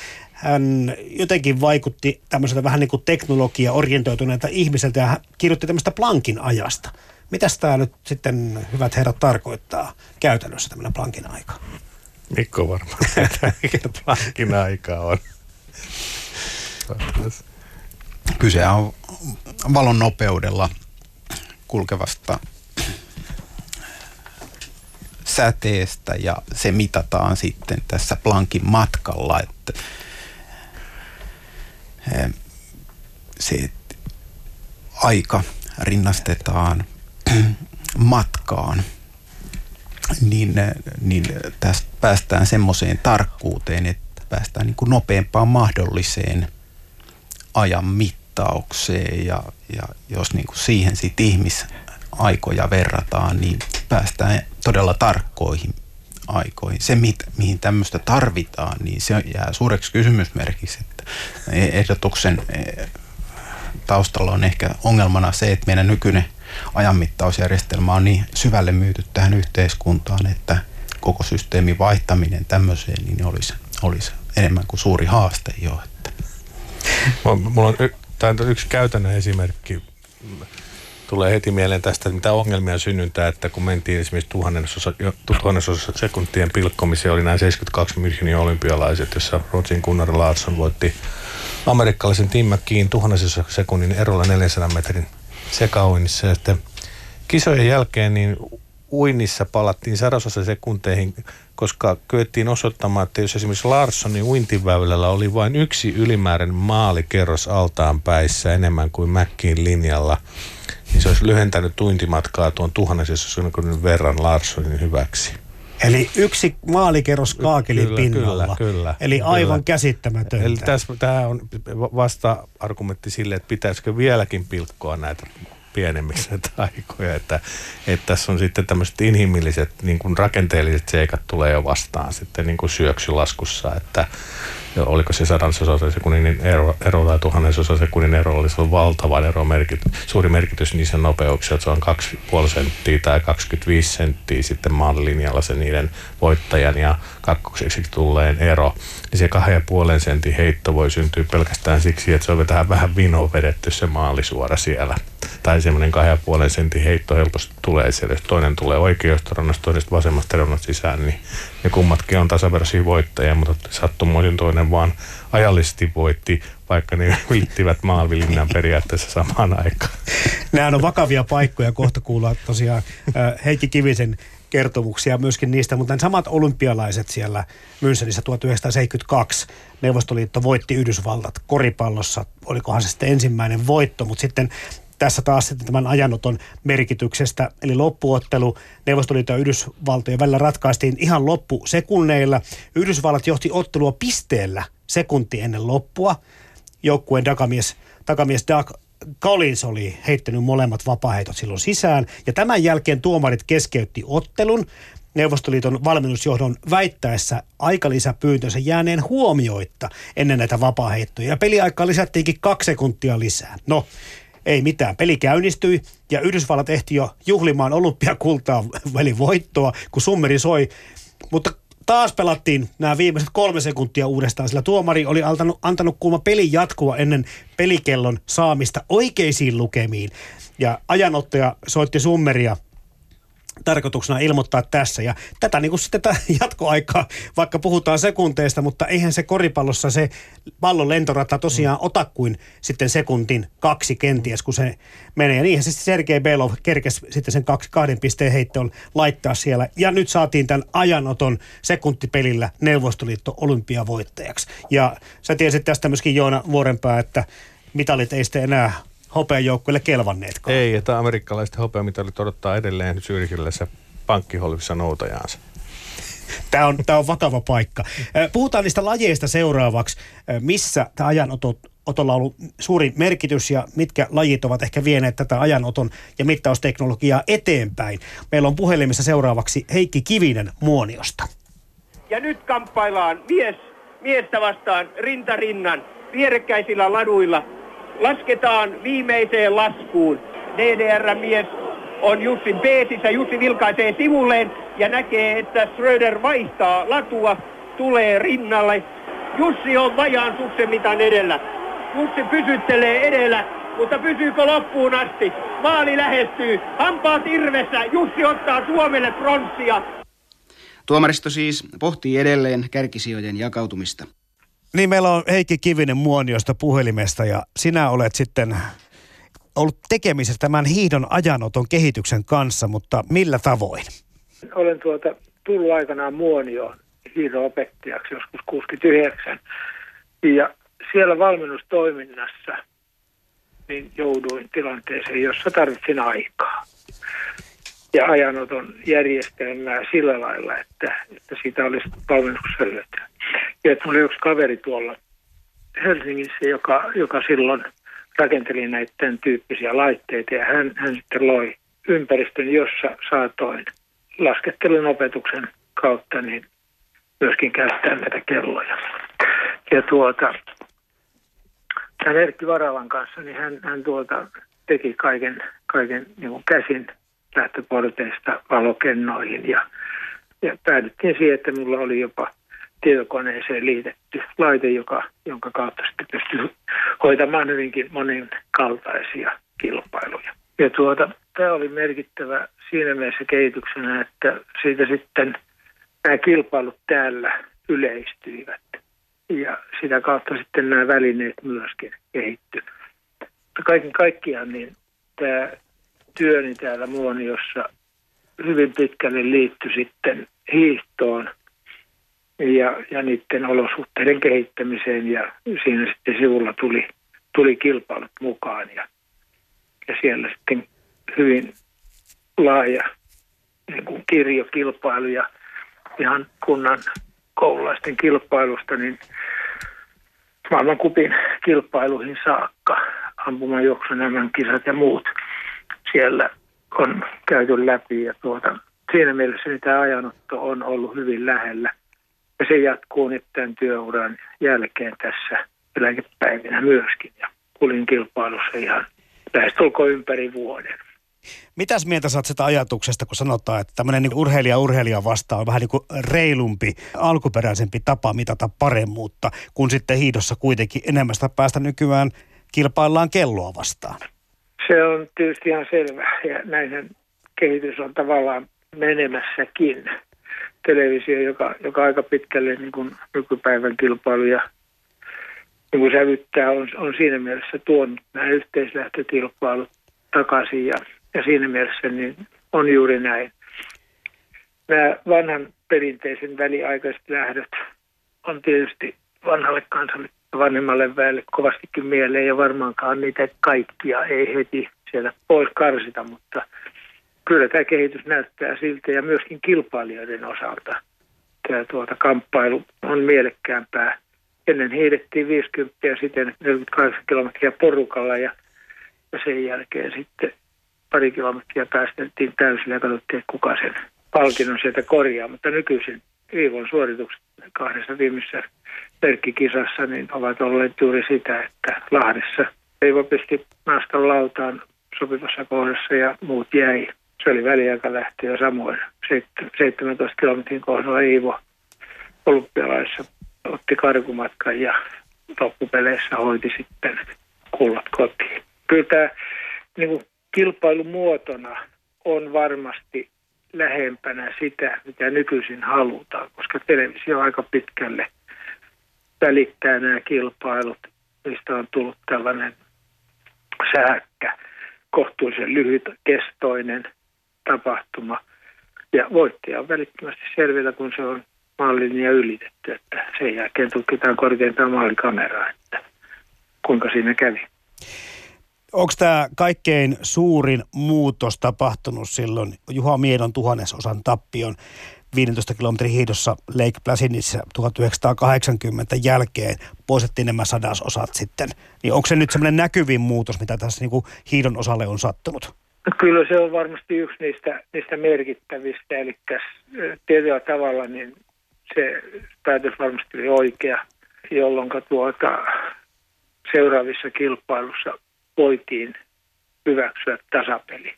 hän jotenkin vaikutti tämmöiseltä vähän niin kuin teknologia-orientoituneelta ihmiseltä ja hän kirjoitti tämmöistä Plankin ajasta. Mitäs tämä nyt sitten, hyvät herrat, tarkoittaa käytännössä tämmöinen Plankin aika? Mikko varmaan [LAUGHS] mikä Plankin aika on. Kyse on valon nopeudella kulkevasta säteestä ja se mitataan sitten tässä Plankin matkalla, että se aika rinnastetaan [CLEARS THROAT] matkaan, niin, niin tästä päästään semmoiseen tarkkuuteen, että päästään niin kuin nopeampaan mahdolliseen ajan mittaukseen. Ja, ja jos niin kuin siihen sitten ihmisaikoja verrataan, niin päästään todella tarkkoihin aikoihin. Se, mit, mihin tämmöistä tarvitaan, niin se jää suureksi kysymysmerkiksi. Että ehdotuksen e, taustalla on ehkä ongelmana se, että meidän nykyinen ajanmittausjärjestelmä on niin syvälle myyty tähän yhteiskuntaan, että koko systeemin vaihtaminen tämmöiseen niin olisi, olisi enemmän kuin suuri haaste jo. Että. Mulla on y- yksi käytännön esimerkki tulee heti mieleen tästä, että mitä ongelmia synnyntää, että kun mentiin esimerkiksi tuhannesosa, tuhannesosa sekuntien pilkkomiseen, oli näin 72 Münchenin olympialaiset, jossa Ruotsin Gunnar Larsson voitti amerikkalaisen Tim McKean tuhannesosa sekunnin erolla 400 metrin sekauinnissa. Sitten kisojen jälkeen niin uinnissa palattiin sadasosa sekunteihin, koska kyettiin osoittamaan, että jos esimerkiksi Larssonin uintiväylällä oli vain yksi ylimääräinen maalikerros altaan päissä enemmän kuin Mäkkiin linjalla, niin se olisi lyhentänyt tuintimatkaa tuon tuhannensessa verran Larssonin hyväksi. Eli yksi maalikerros kaakelin kyllä, pinnalla. Kyllä, kyllä. Eli aivan kyllä. käsittämätöntä. Eli tässä, tämä on vasta-argumentti sille, että pitäisikö vieläkin pilkkoa näitä pienemmiksi näitä aikoja, että, että tässä on sitten tämmöiset inhimilliset niin kuin rakenteelliset seikat tulee jo vastaan sitten niin kuin syöksylaskussa, että oliko se sadansosa sekunnin ero, ero tai tuhannesosa sekunnin ero, oli se valtava ero, merkit, suuri merkitys niissä nopeuksissa, että se on 2,5 senttiä tai 25 senttiä sitten maanlinjalla se niiden voittajan ja kakkoseksi tulleen ero, niin se 2,5 sentin heitto voi syntyä pelkästään siksi, että se on tähän vähän vino vedetty se maalisuora siellä tai semmoinen kahden ja puolen sentin heitto helposti tulee siellä. Jos toinen tulee oikeasta rannasta, toinen vasemmasta reunasta sisään, niin ne kummatkin on tasaveroisia voittajia, mutta sattumoisin toinen vaan ajallisesti voitti, vaikka ne [LAUGHS] yrittivät maanvilinnan periaatteessa samaan aikaan. Nämä on vakavia paikkoja, kohta kuulla tosiaan Heikki Kivisen kertomuksia myöskin niistä, mutta samat olympialaiset siellä Münchenissä 1972 Neuvostoliitto voitti Yhdysvallat koripallossa, olikohan se sitten ensimmäinen voitto, mutta sitten tässä taas sitten tämän ajanoton merkityksestä, eli loppuottelu Neuvostoliiton ja Yhdysvaltojen välillä ratkaistiin ihan loppusekunneilla. Yhdysvallat johti ottelua pisteellä sekunti ennen loppua. Joukkueen takamies, takamies Doug Collins oli heittänyt molemmat vapaheitot silloin sisään. Ja tämän jälkeen tuomarit keskeytti ottelun. Neuvostoliiton valmennusjohdon väittäessä aikalisäpyyntönsä jääneen huomioitta ennen näitä vapaaheittoja. Ja peliaikaa lisättiinkin kaksi sekuntia lisää. No, ei mitään. Peli käynnistyi ja Yhdysvallat ehti jo juhlimaan olympiakultaa [LAUGHS] väli voittoa, kun summeri soi. Mutta taas pelattiin nämä viimeiset kolme sekuntia uudestaan, sillä tuomari oli antanut, antanut kuuma pelin jatkua ennen pelikellon saamista oikeisiin lukemiin. Ja ajanottaja soitti summeria tarkoituksena ilmoittaa tässä. Ja tätä niin kuin sitten tätä [LAUGHS] jatkoaikaa, vaikka puhutaan sekunteista, mutta eihän se koripallossa se pallon lentorata tosiaan ota kuin sitten sekuntin kaksi kenties, kun se menee. Ja niinhän se sitten Sergei Belov kerkesi sitten sen kaksi, kahden pisteen heittoon laittaa siellä. Ja nyt saatiin tämän ajanoton sekuntipelillä Neuvostoliitto olympiavoittajaksi. Ja sä tiesit tästä myöskin Joona Vuorenpää, että mitalit ei sitten enää hopeajoukkueelle kelvanneetkaan. Ei, että amerikkalaiset hopeamitalit odottaa edelleen se pankkiholvissa noutajaansa. Tämä on, tämä on vakava paikka. Puhutaan niistä lajeista seuraavaksi. Missä tämä ajanotot otolla on ollut suuri merkitys ja mitkä lajit ovat ehkä vieneet tätä ajanoton ja mittausteknologiaa eteenpäin. Meillä on puhelimessa seuraavaksi Heikki Kivinen Muoniosta. Ja nyt kamppaillaan mies miestä vastaan rintarinnan vierekkäisillä laduilla lasketaan viimeiseen laskuun. DDR-mies on Jussin peesissä. Jussi vilkaisee sivulleen ja näkee, että Schröder vaihtaa latua, tulee rinnalle. Jussi on vajaan suksen mitan edellä. Jussi pysyttelee edellä, mutta pysyykö loppuun asti? Maali lähestyy. Hampaat irvessä. Jussi ottaa Suomelle pronssia. Tuomaristo siis pohtii edelleen kärkisijojen jakautumista. Niin, meillä on Heikki Kivinen Muoniosta puhelimesta ja sinä olet sitten ollut tekemisessä tämän hiihdon ajanoton kehityksen kanssa, mutta millä tavoin? Olen tuota, tullut aikanaan Muonioon hiihdon opettajaksi joskus 69 ja siellä valmennustoiminnassa niin jouduin tilanteeseen, jossa tarvitsin aikaa ja ajanoton järjestelmää sillä lailla, että, että siitä olisi valmennuksessa hyötyä. Ja että oli yksi kaveri tuolla Helsingissä, joka, joka silloin rakenteli näiden tyyppisiä laitteita ja hän, hän sitten loi ympäristön, jossa saatoin laskettelun opetuksen kautta niin myöskin käyttää näitä kelloja. Ja tuota, tämän Erkki Varalan kanssa, niin hän, hän tuota, teki kaiken, kaiken niin käsin lähtöporteista valokennoihin ja, ja päädyttiin siihen, että minulla oli jopa tietokoneeseen liitetty laite, joka, jonka kautta sitten pystyi hoitamaan hyvinkin monin kaltaisia kilpailuja. Ja tuota, tämä oli merkittävä siinä mielessä kehityksenä, että siitä sitten nämä kilpailut täällä yleistyivät. Ja sitä kautta sitten nämä välineet myöskin kehitty. Mutta kaiken kaikkiaan niin tämä työni täällä Muoniossa hyvin pitkälle liittyi sitten hiihtoon ja, ja niiden olosuhteiden kehittämiseen ja siinä sitten sivulla tuli, tuli kilpailut mukaan ja, ja siellä sitten hyvin laaja niin kuin kirjokilpailu ja ihan kunnan koululaisten kilpailusta, niin maailmankupin kilpailuihin saakka, ampumajuoksu, nämä kisat ja muut – siellä on käyty läpi ja tuota, siinä mielessä niin tämä ajanotto on ollut hyvin lähellä. Ja se jatkuu nyt tämän työuran jälkeen tässä eläkepäivinä myöskin. Ja kulin kilpailussa ihan lähestulkoon ympäri vuoden. Mitäs mieltä saat sitä ajatuksesta, kun sanotaan, että tämmöinen niin urheilija urheilija vastaan on vähän niin kuin reilumpi, alkuperäisempi tapa mitata paremmuutta, kun sitten hiidossa kuitenkin enemmän sitä päästä nykyään kilpaillaan kelloa vastaan? Se on tietysti ihan selvä ja näinhän kehitys on tavallaan menemässäkin. Televisio, joka, joka aika pitkälle niin kuin nykypäivän kilpailuja niin kuin sävyttää, on, on siinä mielessä tuonut nämä yhteislähtökilpailut takaisin ja, ja siinä mielessä niin on juuri näin. Nämä vanhan perinteisen väliaikaiset lähdöt on tietysti vanhalle kansalle vanhemmalle väelle kovastikin mieleen ja varmaankaan niitä kaikkia ei heti siellä pois karsita, mutta kyllä tämä kehitys näyttää siltä ja myöskin kilpailijoiden osalta tämä tuota kamppailu on mielekkäämpää. Ennen hiidettiin 50 ja sitten 48 kilometriä porukalla ja, ja sen jälkeen sitten pari kilometriä päästettiin täysillä ja katsottiin, että kuka sen palkinnon sieltä korjaa. Mutta nykyisin viikon suoritukset kahdessa viimeisessä merkkikisassa niin ovat olleet juuri sitä, että Lahdessa Eivo pisti naaston lautaan sopivassa kohdassa ja muut jäi. Se oli väliaikalähtö ja samoin 17 kilometrin kohdalla Iivo olympialaissa otti karkumatkan ja loppupeleissä hoiti sitten kullat kotiin. Kyllä tämä niin kuin kilpailumuotona on varmasti lähempänä sitä, mitä nykyisin halutaan, koska televisio aika pitkälle välittää nämä kilpailut. Niistä on tullut tällainen sähkkä, kohtuullisen lyhytkestoinen tapahtuma. Ja voittaja on välittömästi selvillä, kun se on ja ylitetty, että sen jälkeen tutkitaan korkeintaan maalikameraa, että kuinka siinä kävi. Onko tämä kaikkein suurin muutos tapahtunut silloin Juha Miedon tuhannesosan tappion 15 kilometrin hiidossa Lake Placidissa 1980 jälkeen poistettiin nämä sadasosat sitten. Niin onko se nyt semmoinen näkyvin muutos, mitä tässä niin kuin hiidon osalle on sattunut? Kyllä se on varmasti yksi niistä, niistä merkittävistä, eli tietyllä tavalla niin se päätös varmasti oli oikea, jolloin tuota, seuraavissa kilpailussa voitiin hyväksyä tasapeli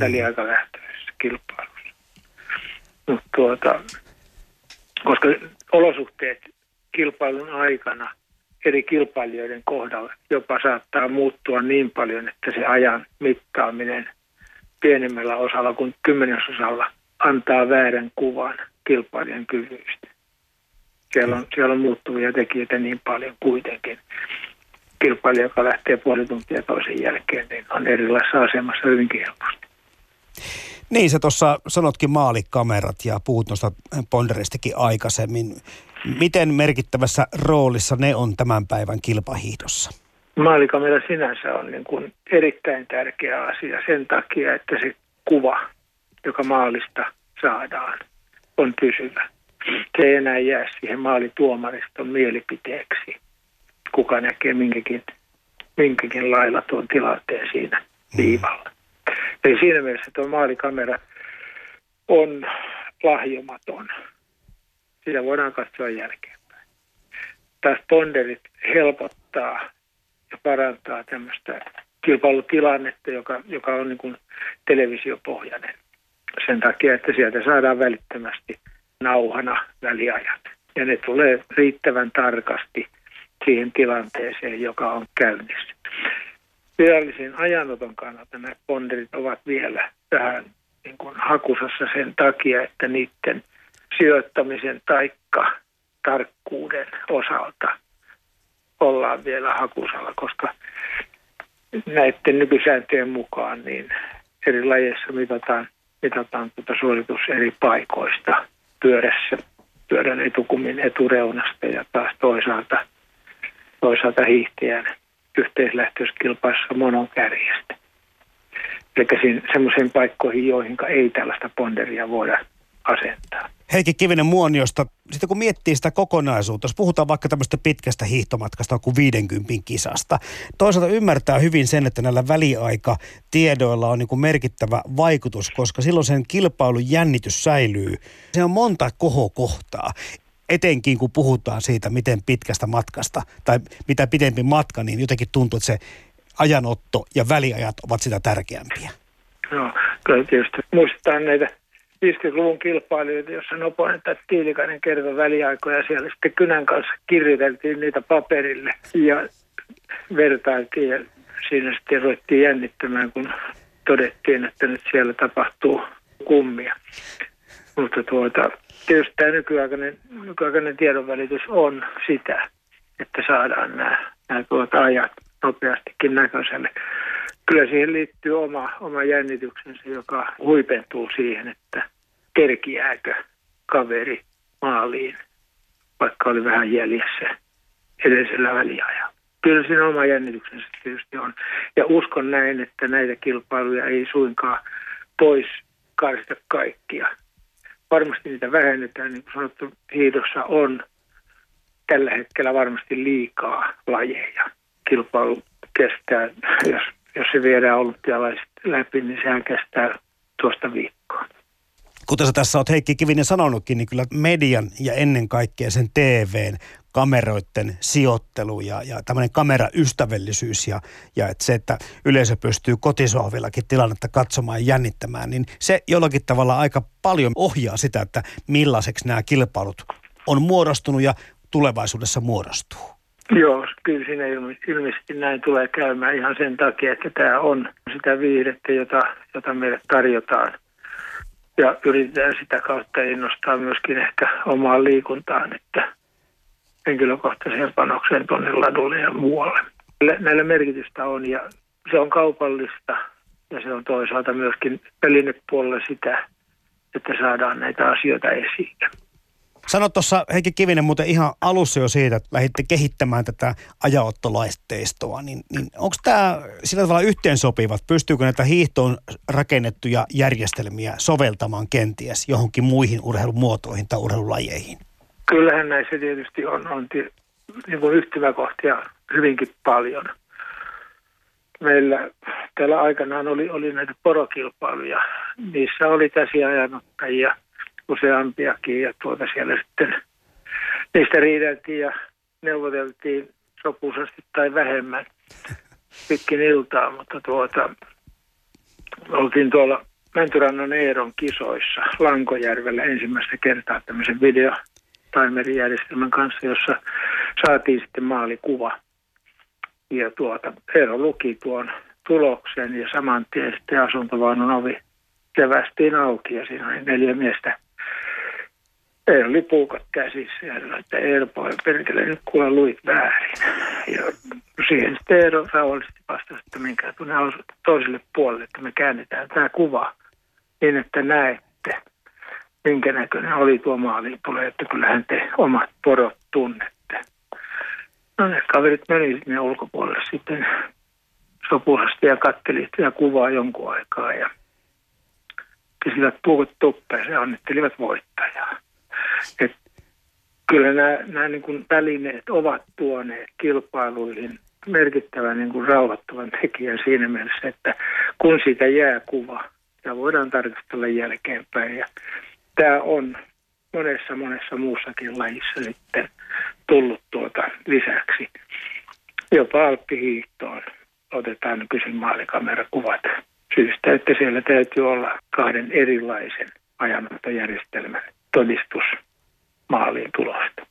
väliaikalähtöisessä kilpailussa. Mutta tuota, koska olosuhteet kilpailun aikana eri kilpailijoiden kohdalla jopa saattaa muuttua niin paljon, että se ajan mittaaminen pienemmällä osalla kuin kymmenesosalla antaa väärän kuvan kilpailijan kyvyistä. Siellä on, siellä on muuttuvia tekijöitä niin paljon kuitenkin. Kilpailija, joka lähtee puoli tuntia toisen jälkeen, niin on erilaisessa asemassa hyvinkin helposti. Niin, sä tuossa sanotkin maalikamerat ja puhut noista ponderistakin aikaisemmin. Miten merkittävässä roolissa ne on tämän päivän kilpahiihdossa? Maalikamera sinänsä on niin kuin erittäin tärkeä asia sen takia, että se kuva, joka maalista saadaan, on pysyvä. Se ei enää jää siihen maalituomariston mielipiteeksi, kuka näkee minkäkin, minkäkin lailla tuon tilanteen siinä viivalla. Eli siinä mielessä tuo maalikamera on lahjomaton. Sitä voidaan katsoa jälkeenpäin. Taas ponderit helpottaa ja parantaa tämmöistä kilpailutilannetta, joka, joka on niin kuin televisiopohjainen. Sen takia, että sieltä saadaan välittömästi nauhana väliajat. Ja ne tulee riittävän tarkasti siihen tilanteeseen, joka on käynnissä. Virallisen ajanoton kannalta nämä ponderit ovat vielä vähän niin kuin hakusassa sen takia, että niiden sijoittamisen taikka tarkkuuden osalta ollaan vielä hakusalla, koska näiden nykysääntöjen mukaan niin eri lajeissa mitataan, mitataan tuota suoritus eri paikoista pyörässä, pyörän etukumin etureunasta ja taas toisaalta, toisaalta hiihtäjän yhteislähtöiskilpailussa monon kärjestä. Eli semmoisiin paikkoihin, joihin ei tällaista ponderia voida asentaa. Heikki Kivinen Muoniosta, sitten kun miettii sitä kokonaisuutta, jos puhutaan vaikka tämmöistä pitkästä hiihtomatkasta kuin 50 kisasta, toisaalta ymmärtää hyvin sen, että näillä väliaikatiedoilla on niin kuin merkittävä vaikutus, koska silloin sen kilpailun jännitys säilyy. Se on monta kohokohtaa etenkin kun puhutaan siitä, miten pitkästä matkasta tai mitä pidempi matka, niin jotenkin tuntuu, että se ajanotto ja väliajat ovat sitä tärkeämpiä. Joo, kyllä tietysti muistetaan näitä 50-luvun kilpailijoita, jossa Noponen tai Tiilikainen kertoi väliaikoja. Siellä sitten kynän kanssa kirjoiteltiin niitä paperille ja vertailtiin. Ja siinä sitten ruvettiin jännittämään, kun todettiin, että nyt siellä tapahtuu kummia. Mutta tuota, tietysti tämä nykyaikainen, nykyaikainen tiedonvälitys on sitä, että saadaan nämä, nämä tuota ajat nopeastikin näköiselle. Kyllä siihen liittyy oma, oma jännityksensä, joka huipentuu siihen, että kerkiääkö kaveri maaliin, vaikka oli vähän jäljessä edellisellä väliajalla. Kyllä siinä oma jännityksensä tietysti on. Ja uskon näin, että näitä kilpailuja ei suinkaan pois karsita kaikkia. Varmasti niitä vähennetään, niin kuin sanottu, hiidossa on tällä hetkellä varmasti liikaa lajeja. Kilpailu kestää, jos, jos se viedään olympialaiset läpi, niin sehän kestää tuosta viikkoa kuten sä tässä oot Heikki Kivinen sanonutkin, niin kyllä median ja ennen kaikkea sen TVn kameroiden sijoittelu ja, ja tämmöinen kameraystävällisyys ja, ja että se, että yleisö pystyy kotisohvillakin tilannetta katsomaan ja jännittämään, niin se jollakin tavalla aika paljon ohjaa sitä, että millaiseksi nämä kilpailut on muodostunut ja tulevaisuudessa muodostuu. Joo, kyllä siinä ilmeisesti näin tulee käymään ihan sen takia, että tämä on sitä viihdettä, jota, jota meille tarjotaan – ja yritetään sitä kautta innostaa myöskin ehkä omaan liikuntaan, että henkilökohtaiseen panokseen tuonne ladulle ja muualle. Näillä merkitystä on ja se on kaupallista ja se on toisaalta myöskin pelinepuolella sitä, että saadaan näitä asioita esiin. Sano tuossa Heikki Kivinen muuten ihan alussa jo siitä, että lähditte kehittämään tätä ajaottolaitteistoa, niin, niin onko tämä sillä tavalla yhteensopivat? Pystyykö näitä hiihtoon rakennettuja järjestelmiä soveltamaan kenties johonkin muihin urheilumuotoihin tai urheilulajeihin? Kyllähän näissä tietysti on, on niin kuin yhtymäkohtia hyvinkin paljon. Meillä täällä aikanaan oli, oli näitä porokilpailuja. Niissä oli käsiajanottajia – useampiakin ja tuota siellä sitten niistä riideltiin ja neuvoteltiin sopuisesti tai vähemmän pitkin iltaa, mutta tuota, oltiin tuolla Mäntyrannan Eeron kisoissa Lankojärvellä ensimmäistä kertaa tämmöisen videotaimerijärjestelmän kanssa, jossa saatiin sitten maalikuva. Ja tuota, Eero luki tuon tuloksen ja saman tien sitten asuntovaunun ovi kevästiin auki ja siinä oli neljä miestä Eero oli puukat käsissä ja sanoi, että Eero poi perkele, nyt kuule luit väärin. Ja siihen sitten Eero rauhallisesti vastasi, että minkä tuonne toiselle puolelle, että me käännetään tämä kuva niin, että näette, minkä näköinen oli tuo tulee, että kyllähän te omat porot tunnette. No ne kaverit meni sinne ulkopuolelle sitten sopuisesti ja katteli sitä kuvaa jonkun aikaa ja pisivät puukot tuppeen ja onnittelivat voittajaa. Et kyllä nämä, nämä niin kuin välineet ovat tuoneet kilpailuihin merkittävän niin kuin rauhoittavan tekijän siinä mielessä, että kun siitä jää kuva, ja voidaan tarkastella jälkeenpäin. Ja tämä on monessa monessa muussakin lajissa sitten tullut tuota lisäksi. Jopa alppihiihtoon otetaan nykyisin maalikamerakuvat syystä, että siellä täytyy olla kahden erilaisen ajanottojärjestelmän todistus maaliin tulosta.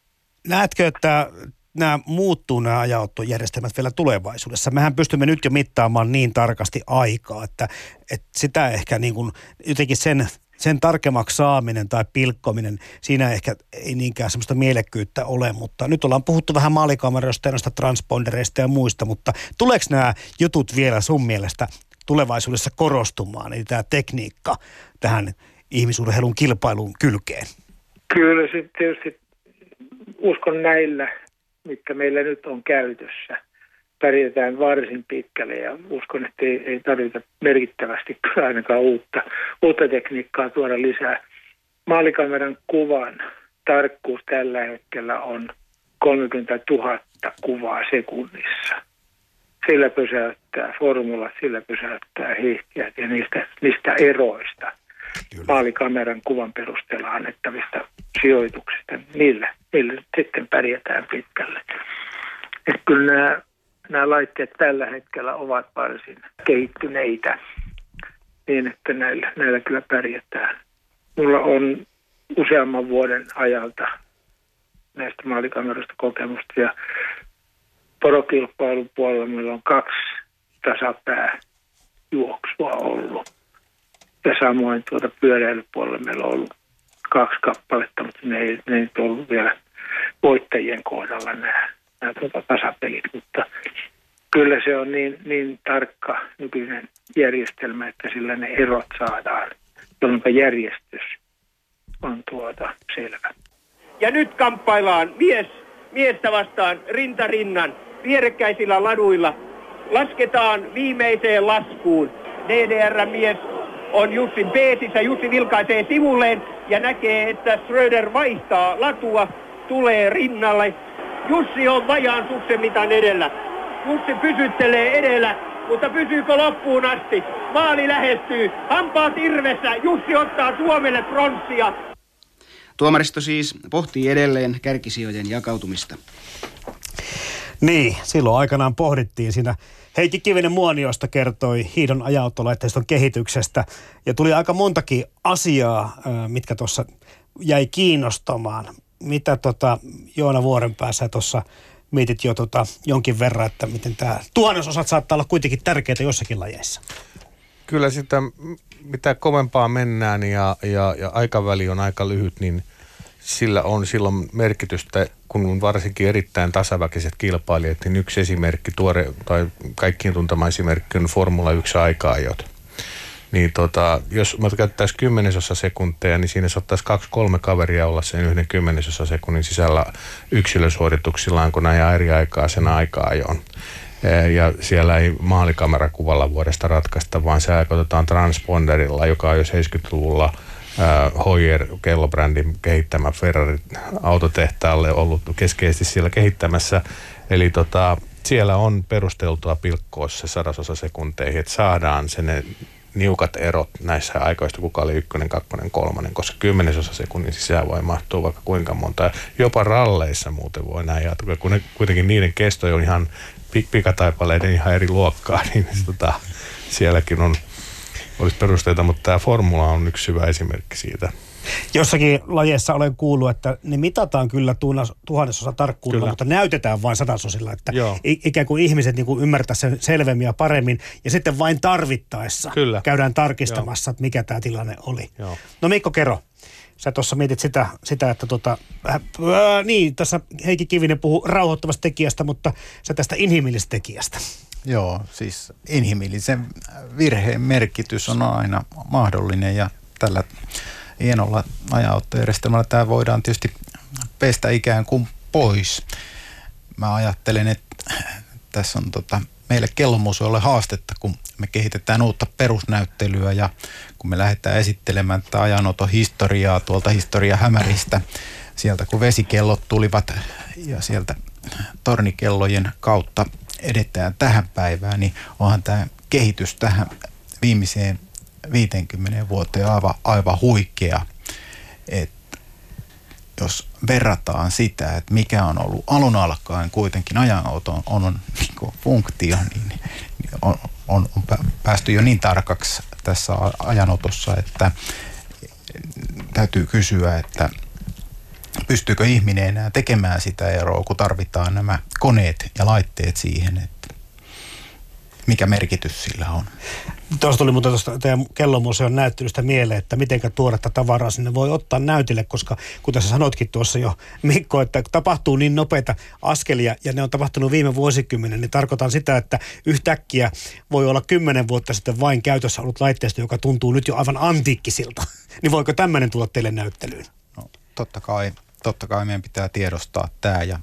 Näetkö, että nämä muuttuu nämä ajanottojärjestelmät vielä tulevaisuudessa? Mehän pystymme nyt jo mittaamaan niin tarkasti aikaa, että, että sitä ehkä niin kuin jotenkin sen, sen tarkemmaksi saaminen tai pilkkominen, siinä ehkä ei niinkään semmoista mielekkyyttä ole, mutta nyt ollaan puhuttu vähän maalikameroista ja noista transpondereista ja muista, mutta tuleeko nämä jutut vielä sun mielestä tulevaisuudessa korostumaan, eli tämä tekniikka tähän ihmisurheilun kilpailun kylkeen? Kyllä se tietysti uskon näillä, mitkä meillä nyt on käytössä, pärjätään varsin pitkälle ja uskon, että ei, ei tarvita merkittävästi ainakaan uutta, uutta tekniikkaa tuoda lisää. Maalikameran kuvan tarkkuus tällä hetkellä on 30 000 kuvaa sekunnissa. Sillä pysäyttää formulat, sillä pysäyttää hiihtiät ja niistä, niistä eroista – Kyllä. maalikameran kuvan perusteella annettavista sijoituksista. Niillä, niillä sitten pärjätään pitkälle. Että kyllä nämä, nämä laitteet tällä hetkellä ovat varsin kehittyneitä niin, että näillä, näillä kyllä pärjätään. Mulla on useamman vuoden ajalta näistä maalikameroista kokemusta ja porokilpailun puolella meillä on kaksi tasapää juoksua ollut. Ja samoin tuota pyöräilypuolella meillä on ollut kaksi kappaletta, mutta ne ei, ne ei ollut vielä voittajien kohdalla nämä, nämä tuota tasapelit, mutta kyllä se on niin, niin tarkka nykyinen järjestelmä, että sillä ne erot saadaan, jolloin järjestys on tuota selvä. Ja nyt kamppaillaan mies miestä vastaan rinta rinnan vierekkäisillä laduilla. Lasketaan viimeiseen laskuun. DDR-mies on Jussin peesissä. Jussi vilkaisee sivulleen ja näkee, että Schröder vaihtaa latua, tulee rinnalle. Jussi on vajaan suksen mitan edellä. Jussi pysyttelee edellä, mutta pysyykö loppuun asti? Maali lähestyy, hampaat irvessä, Jussi ottaa Suomelle pronssia. Tuomaristo siis pohtii edelleen kärkisijojen jakautumista. Niin, silloin aikanaan pohdittiin siinä. Heikki Kivinen Muoniosta kertoi hiidon ajauttolaitteiston kehityksestä ja tuli aika montakin asiaa, mitkä tuossa jäi kiinnostamaan. Mitä tota Joona Vuoren päässä tuossa mietit jo tota jonkin verran, että miten tämä tuhannesosat saattaa olla kuitenkin tärkeitä jossakin lajeissa? Kyllä sitä, mitä kovempaa mennään ja, ja, ja aikaväli on aika lyhyt, niin sillä on silloin merkitystä, kun varsinkin erittäin tasaväkiset kilpailijat, niin yksi esimerkki, tuore tai kaikkien tuntema esimerkki on Formula 1 aika-ajot. Niin tota, jos mä käyttäisiin kymmenesosa sekunteja, niin siinä saattaisi kaksi-kolme kaveria olla sen yhden kymmenesosa sekunnin sisällä yksilösuorituksillaan, kun näin eri aikaa sen aika-ajoon. Ja siellä ei maalikamerakuvalla vuodesta ratkaista, vaan se otetaan transponderilla, joka on jo 70-luvulla – Hoyer kellobrändin kehittämä Ferrari autotehtaalle ollut keskeisesti siellä kehittämässä. Eli tota, siellä on perusteltua pilkkoa se sadasosa sekunteihin, että saadaan sen niukat erot näissä aikoista, kuka oli ykkönen, kakkonen, kolmonen, koska kymmenesosa sekunnin sisään voi mahtua vaikka kuinka monta. Jopa ralleissa muuten voi näin jatkaa, kun ne, kuitenkin niiden kesto on ihan pikataipaleiden ihan eri luokkaa, [LAUGHS] niin tota, sielläkin on olisi perusteita, mutta tämä formula on yksi hyvä esimerkki siitä. Jossakin lajeissa olen kuullut, että ne mitataan kyllä tuhannesosa tarkkuudella, kyllä. mutta näytetään vain sadasosilla, että Joo. ikään kuin ihmiset niin kuin ymmärtää sen selvemmin ja paremmin, ja sitten vain tarvittaessa kyllä. käydään tarkistamassa, Joo. että mikä tämä tilanne oli. Joo. No Mikko, kerro. Sä tuossa mietit sitä, sitä että tota, äh, äh, niin, tässä Heikki Kivinen puhuu rauhoittavasta tekijästä, mutta sä tästä inhimillisestä tekijästä. Joo, siis inhimillisen virheen merkitys on aina mahdollinen ja tällä hienolla ajanottojärjestelmällä tämä voidaan tietysti pestä ikään kuin pois. Mä ajattelen, että tässä on tota, meille kellomuseolle haastetta, kun me kehitetään uutta perusnäyttelyä ja kun me lähdetään esittelemään tätä ajanoton historiaa tuolta historia hämäristä, sieltä kun vesikellot tulivat ja sieltä tornikellojen kautta edetään tähän päivään, niin onhan tämä kehitys tähän viimeiseen 50 vuoteen aivan, aivan huikea. Et jos verrataan sitä, että mikä on ollut alun alkaen kuitenkin ajanauton on, on niin funktio, niin, niin on, on, on päästy jo niin tarkaksi tässä ajanotossa, että täytyy kysyä, että pystyykö ihminen enää tekemään sitä eroa, kun tarvitaan nämä koneet ja laitteet siihen, että mikä merkitys sillä on. Tuosta tuli muuten tuosta teidän kellomuseon näyttelystä mieleen, että miten tuoretta tavaraa sinne voi ottaa näytille, koska kuten sä sanoitkin tuossa jo Mikko, että tapahtuu niin nopeita askelia ja ne on tapahtunut viime vuosikymmenen, niin tarkoitan sitä, että yhtäkkiä voi olla kymmenen vuotta sitten vain käytössä ollut laitteisto, joka tuntuu nyt jo aivan antiikkisilta. [LAUGHS] niin voiko tämmöinen tulla teille näyttelyyn? No, totta kai totta kai meidän pitää tiedostaa tämä ja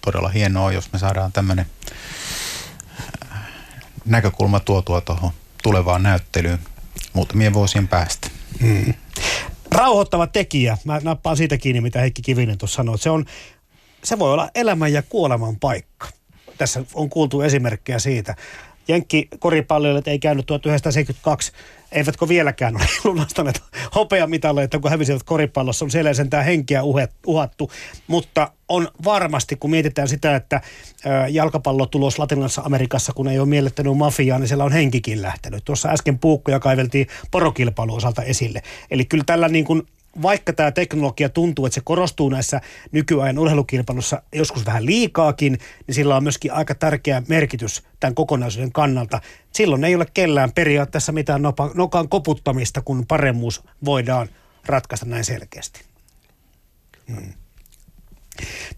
todella hienoa, jos me saadaan tämmöinen näkökulma tuotua tuohon tulevaan näyttelyyn muutamien vuosien päästä. Hmm. Rauhoittava tekijä. Mä nappaan siitä kiinni, mitä Heikki Kivinen tuossa sanoi. Se, on, se voi olla elämän ja kuoleman paikka. Tässä on kuultu esimerkkejä siitä. Jenkki koripalloilijat ei käynyt 1972 eivätkö vieläkään ole [LAUGHS] lunastaneet hopeamitaleita, kun hävisivät koripallossa. On siellä sentään henkeä uhattu, mutta on varmasti, kun mietitään sitä, että jalkapallotulos Latinalaisessa Amerikassa, kun ei ole miellettänyt mafiaa, niin siellä on henkikin lähtenyt. Tuossa äsken puukkoja kaiveltiin porokilpailun osalta esille. Eli kyllä tällä niin kuin vaikka tämä teknologia tuntuu, että se korostuu näissä nykyajan urheilukilpailussa joskus vähän liikaakin, niin sillä on myöskin aika tärkeä merkitys tämän kokonaisuuden kannalta. Silloin ei ole kellään periaatteessa mitään nokan koputtamista, kun paremmuus voidaan ratkaista näin selkeästi. Hmm.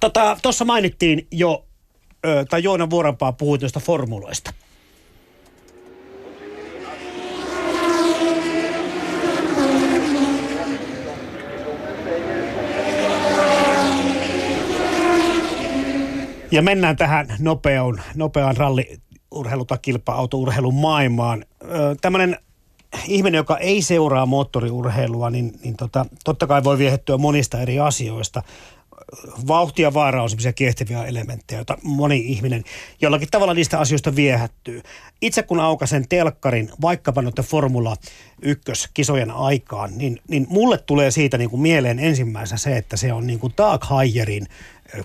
Tuossa tota, mainittiin jo, tai Joona Vuoranpaa puhui tuosta formuloista. Ja mennään tähän nopeaan, nopeaan ralliurheilu- tai kilpa-autourheilun maailmaan. Tämmöinen ihminen, joka ei seuraa moottoriurheilua, niin, niin tota, totta kai voi viehettyä monista eri asioista. Vauhti ja vaara on sellaisia kiehtäviä elementtejä, joita moni ihminen jollakin tavalla niistä asioista viehättyy. Itse kun aukasen telkkarin, vaikkapa noiden Formula 1-kisojen aikaan, niin, niin mulle tulee siitä niin kuin mieleen ensimmäisenä se, että se on niin kuin Dark Hayerin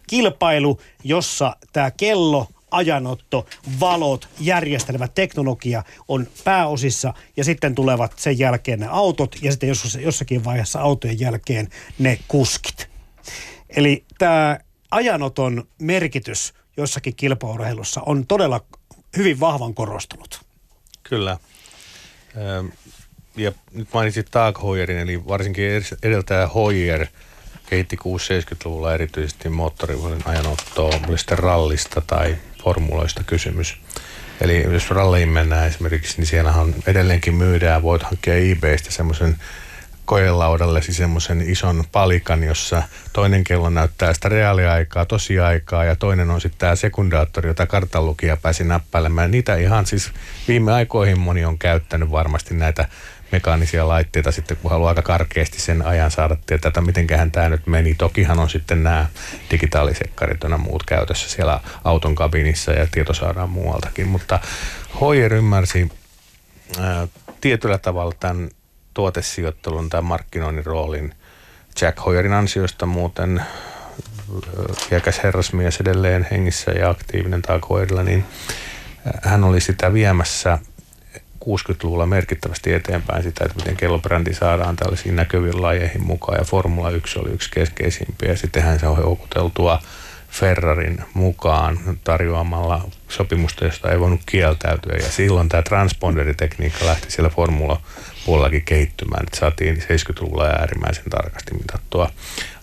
kilpailu, jossa tämä kello, ajanotto, valot, järjestelmä, teknologia on pääosissa ja sitten tulevat sen jälkeen ne autot ja sitten jossakin vaiheessa autojen jälkeen ne kuskit. Eli tämä ajanoton merkitys jossakin kilpaurheilussa on todella hyvin vahvan korostunut. Kyllä. Ja nyt mainitsit Tag Heuerin, eli varsinkin edeltäjä Hoyer – kehitti 6-70-luvulla erityisesti moottorivuoden ajanottoa, oli sitten rallista tai formuloista kysymys. Eli jos ralliin mennään esimerkiksi, niin siellähän edelleenkin myydään, voit hankkia eBaystä semmoisen koelaudallesi semmoisen ison palikan, jossa toinen kello näyttää sitä reaaliaikaa, tosiaikaa ja toinen on sitten tämä sekundaattori, jota kartanlukija pääsi näppäilemään. Niitä ihan siis viime aikoihin moni on käyttänyt varmasti näitä mekaanisia laitteita sitten, kun haluaa aika karkeasti sen ajan saada tietää, että mitenköhän tämä nyt meni. Tokihan on sitten nämä digitaalisekkarit ja muut käytössä siellä auton kabinissa ja tieto saadaan muualtakin, mutta Hoyer ymmärsi ää, tietyllä tavalla tämän tuotesijoittelun tai markkinoinnin roolin Jack Hoyerin ansiosta muuten iäkäs herrasmies edelleen hengissä ja aktiivinen taakoirilla, niin hän oli sitä viemässä 60-luvulla merkittävästi eteenpäin sitä, että miten kellobrändi saadaan tällaisiin näkyviin lajeihin mukaan. Ja Formula 1 oli yksi keskeisimpiä. Sitten hän saa houkuteltua Ferrarin mukaan tarjoamalla sopimusta, josta ei voinut kieltäytyä. Ja silloin tämä transponderitekniikka lähti siellä Formula puolellakin kehittymään. Että saatiin 70-luvulla äärimmäisen tarkasti mitattua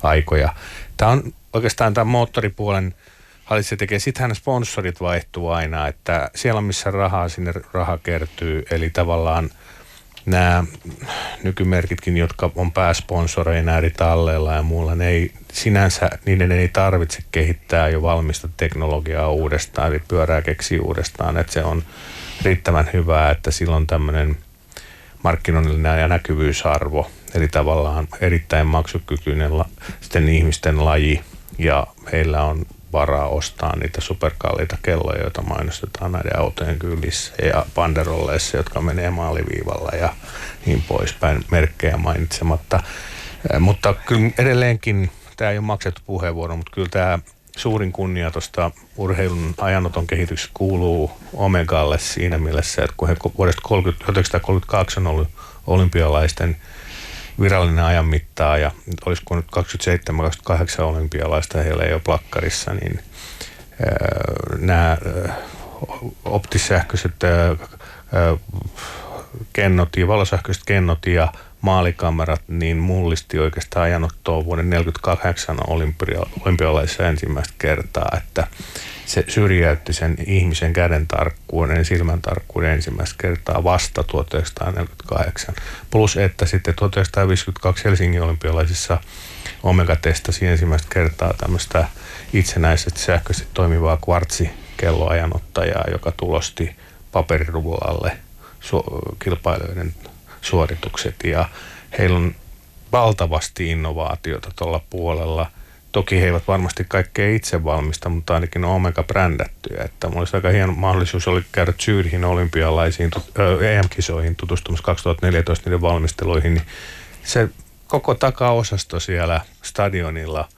aikoja. Tämä on oikeastaan tämä moottoripuolen – hallitsija tekee. Sittenhän sponsorit vaihtuu aina, että siellä missä rahaa sinne raha kertyy, eli tavallaan nämä nykymerkitkin, jotka on pääsponsoreina eri talleilla ja muulla, ne ei sinänsä, niiden ei tarvitse kehittää jo valmista teknologiaa uudestaan, eli pyörää keksii uudestaan, että se on riittävän hyvää, että silloin tämmöinen markkinoinnillinen ja näkyvyysarvo, eli tavallaan erittäin maksukykyinen la, sitten ihmisten laji, ja heillä on varaa ostaa niitä superkalliita kelloja, joita mainostetaan näiden autojen kylissä ja banderolleissa, jotka menee maaliviivalla ja niin poispäin, merkkejä mainitsematta. Mutta kyllä edelleenkin, tämä ei ole maksettu puheenvuoro, mutta kyllä tämä suurin kunnia tuosta urheilun ajanoton kehityksestä kuuluu Omegalle siinä mielessä, että kun he vuodesta 30, 1932 on ollut olympialaisten – virallinen ajan mittaa ja olisiko nyt 27-28 olympialaista heillä ei ole plakkarissa, niin nämä optisähköiset kennot ja valosähköiset kennot ja maalikamerat niin mullisti oikeastaan ajanottoa vuoden 1948 olympialaisissa ensimmäistä kertaa, että se syrjäytti sen ihmisen käden tarkkuuden, silmän tarkkuuden ensimmäistä kertaa vasta 1948. Plus, että sitten 1952 Helsingin olympialaisissa Omega testasi ensimmäistä kertaa tämmöistä itsenäisesti sähköisesti toimivaa kvartsikelloajanottajaa, joka tulosti paperirullalle kilpailijoiden suoritukset. Ja heillä on valtavasti innovaatiota tuolla puolella – Toki he eivät varmasti kaikkea itse valmista, mutta ainakin on Omega brändättyjä. Että olisi aika hieno mahdollisuus oli käydä Zyrihin olympialaisiin, EM-kisoihin tutustumassa 2014 niiden valmisteluihin. Niin se koko takaosasto siellä stadionilla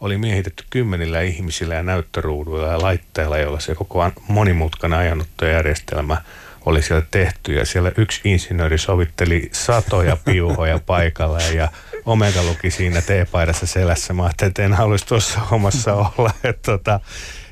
oli miehitetty kymmenillä ihmisillä ja näyttöruuduilla ja laitteilla, joilla se koko monimutkainen ajanottojärjestelmä oli siellä tehty. Ja siellä yksi insinööri sovitteli satoja piuhoja [LAUGHS] paikalle ja Omega luki siinä teepaidassa selässä. Mä ajattelin, että en haluaisi tuossa hommassa [LAUGHS] olla. Et tota,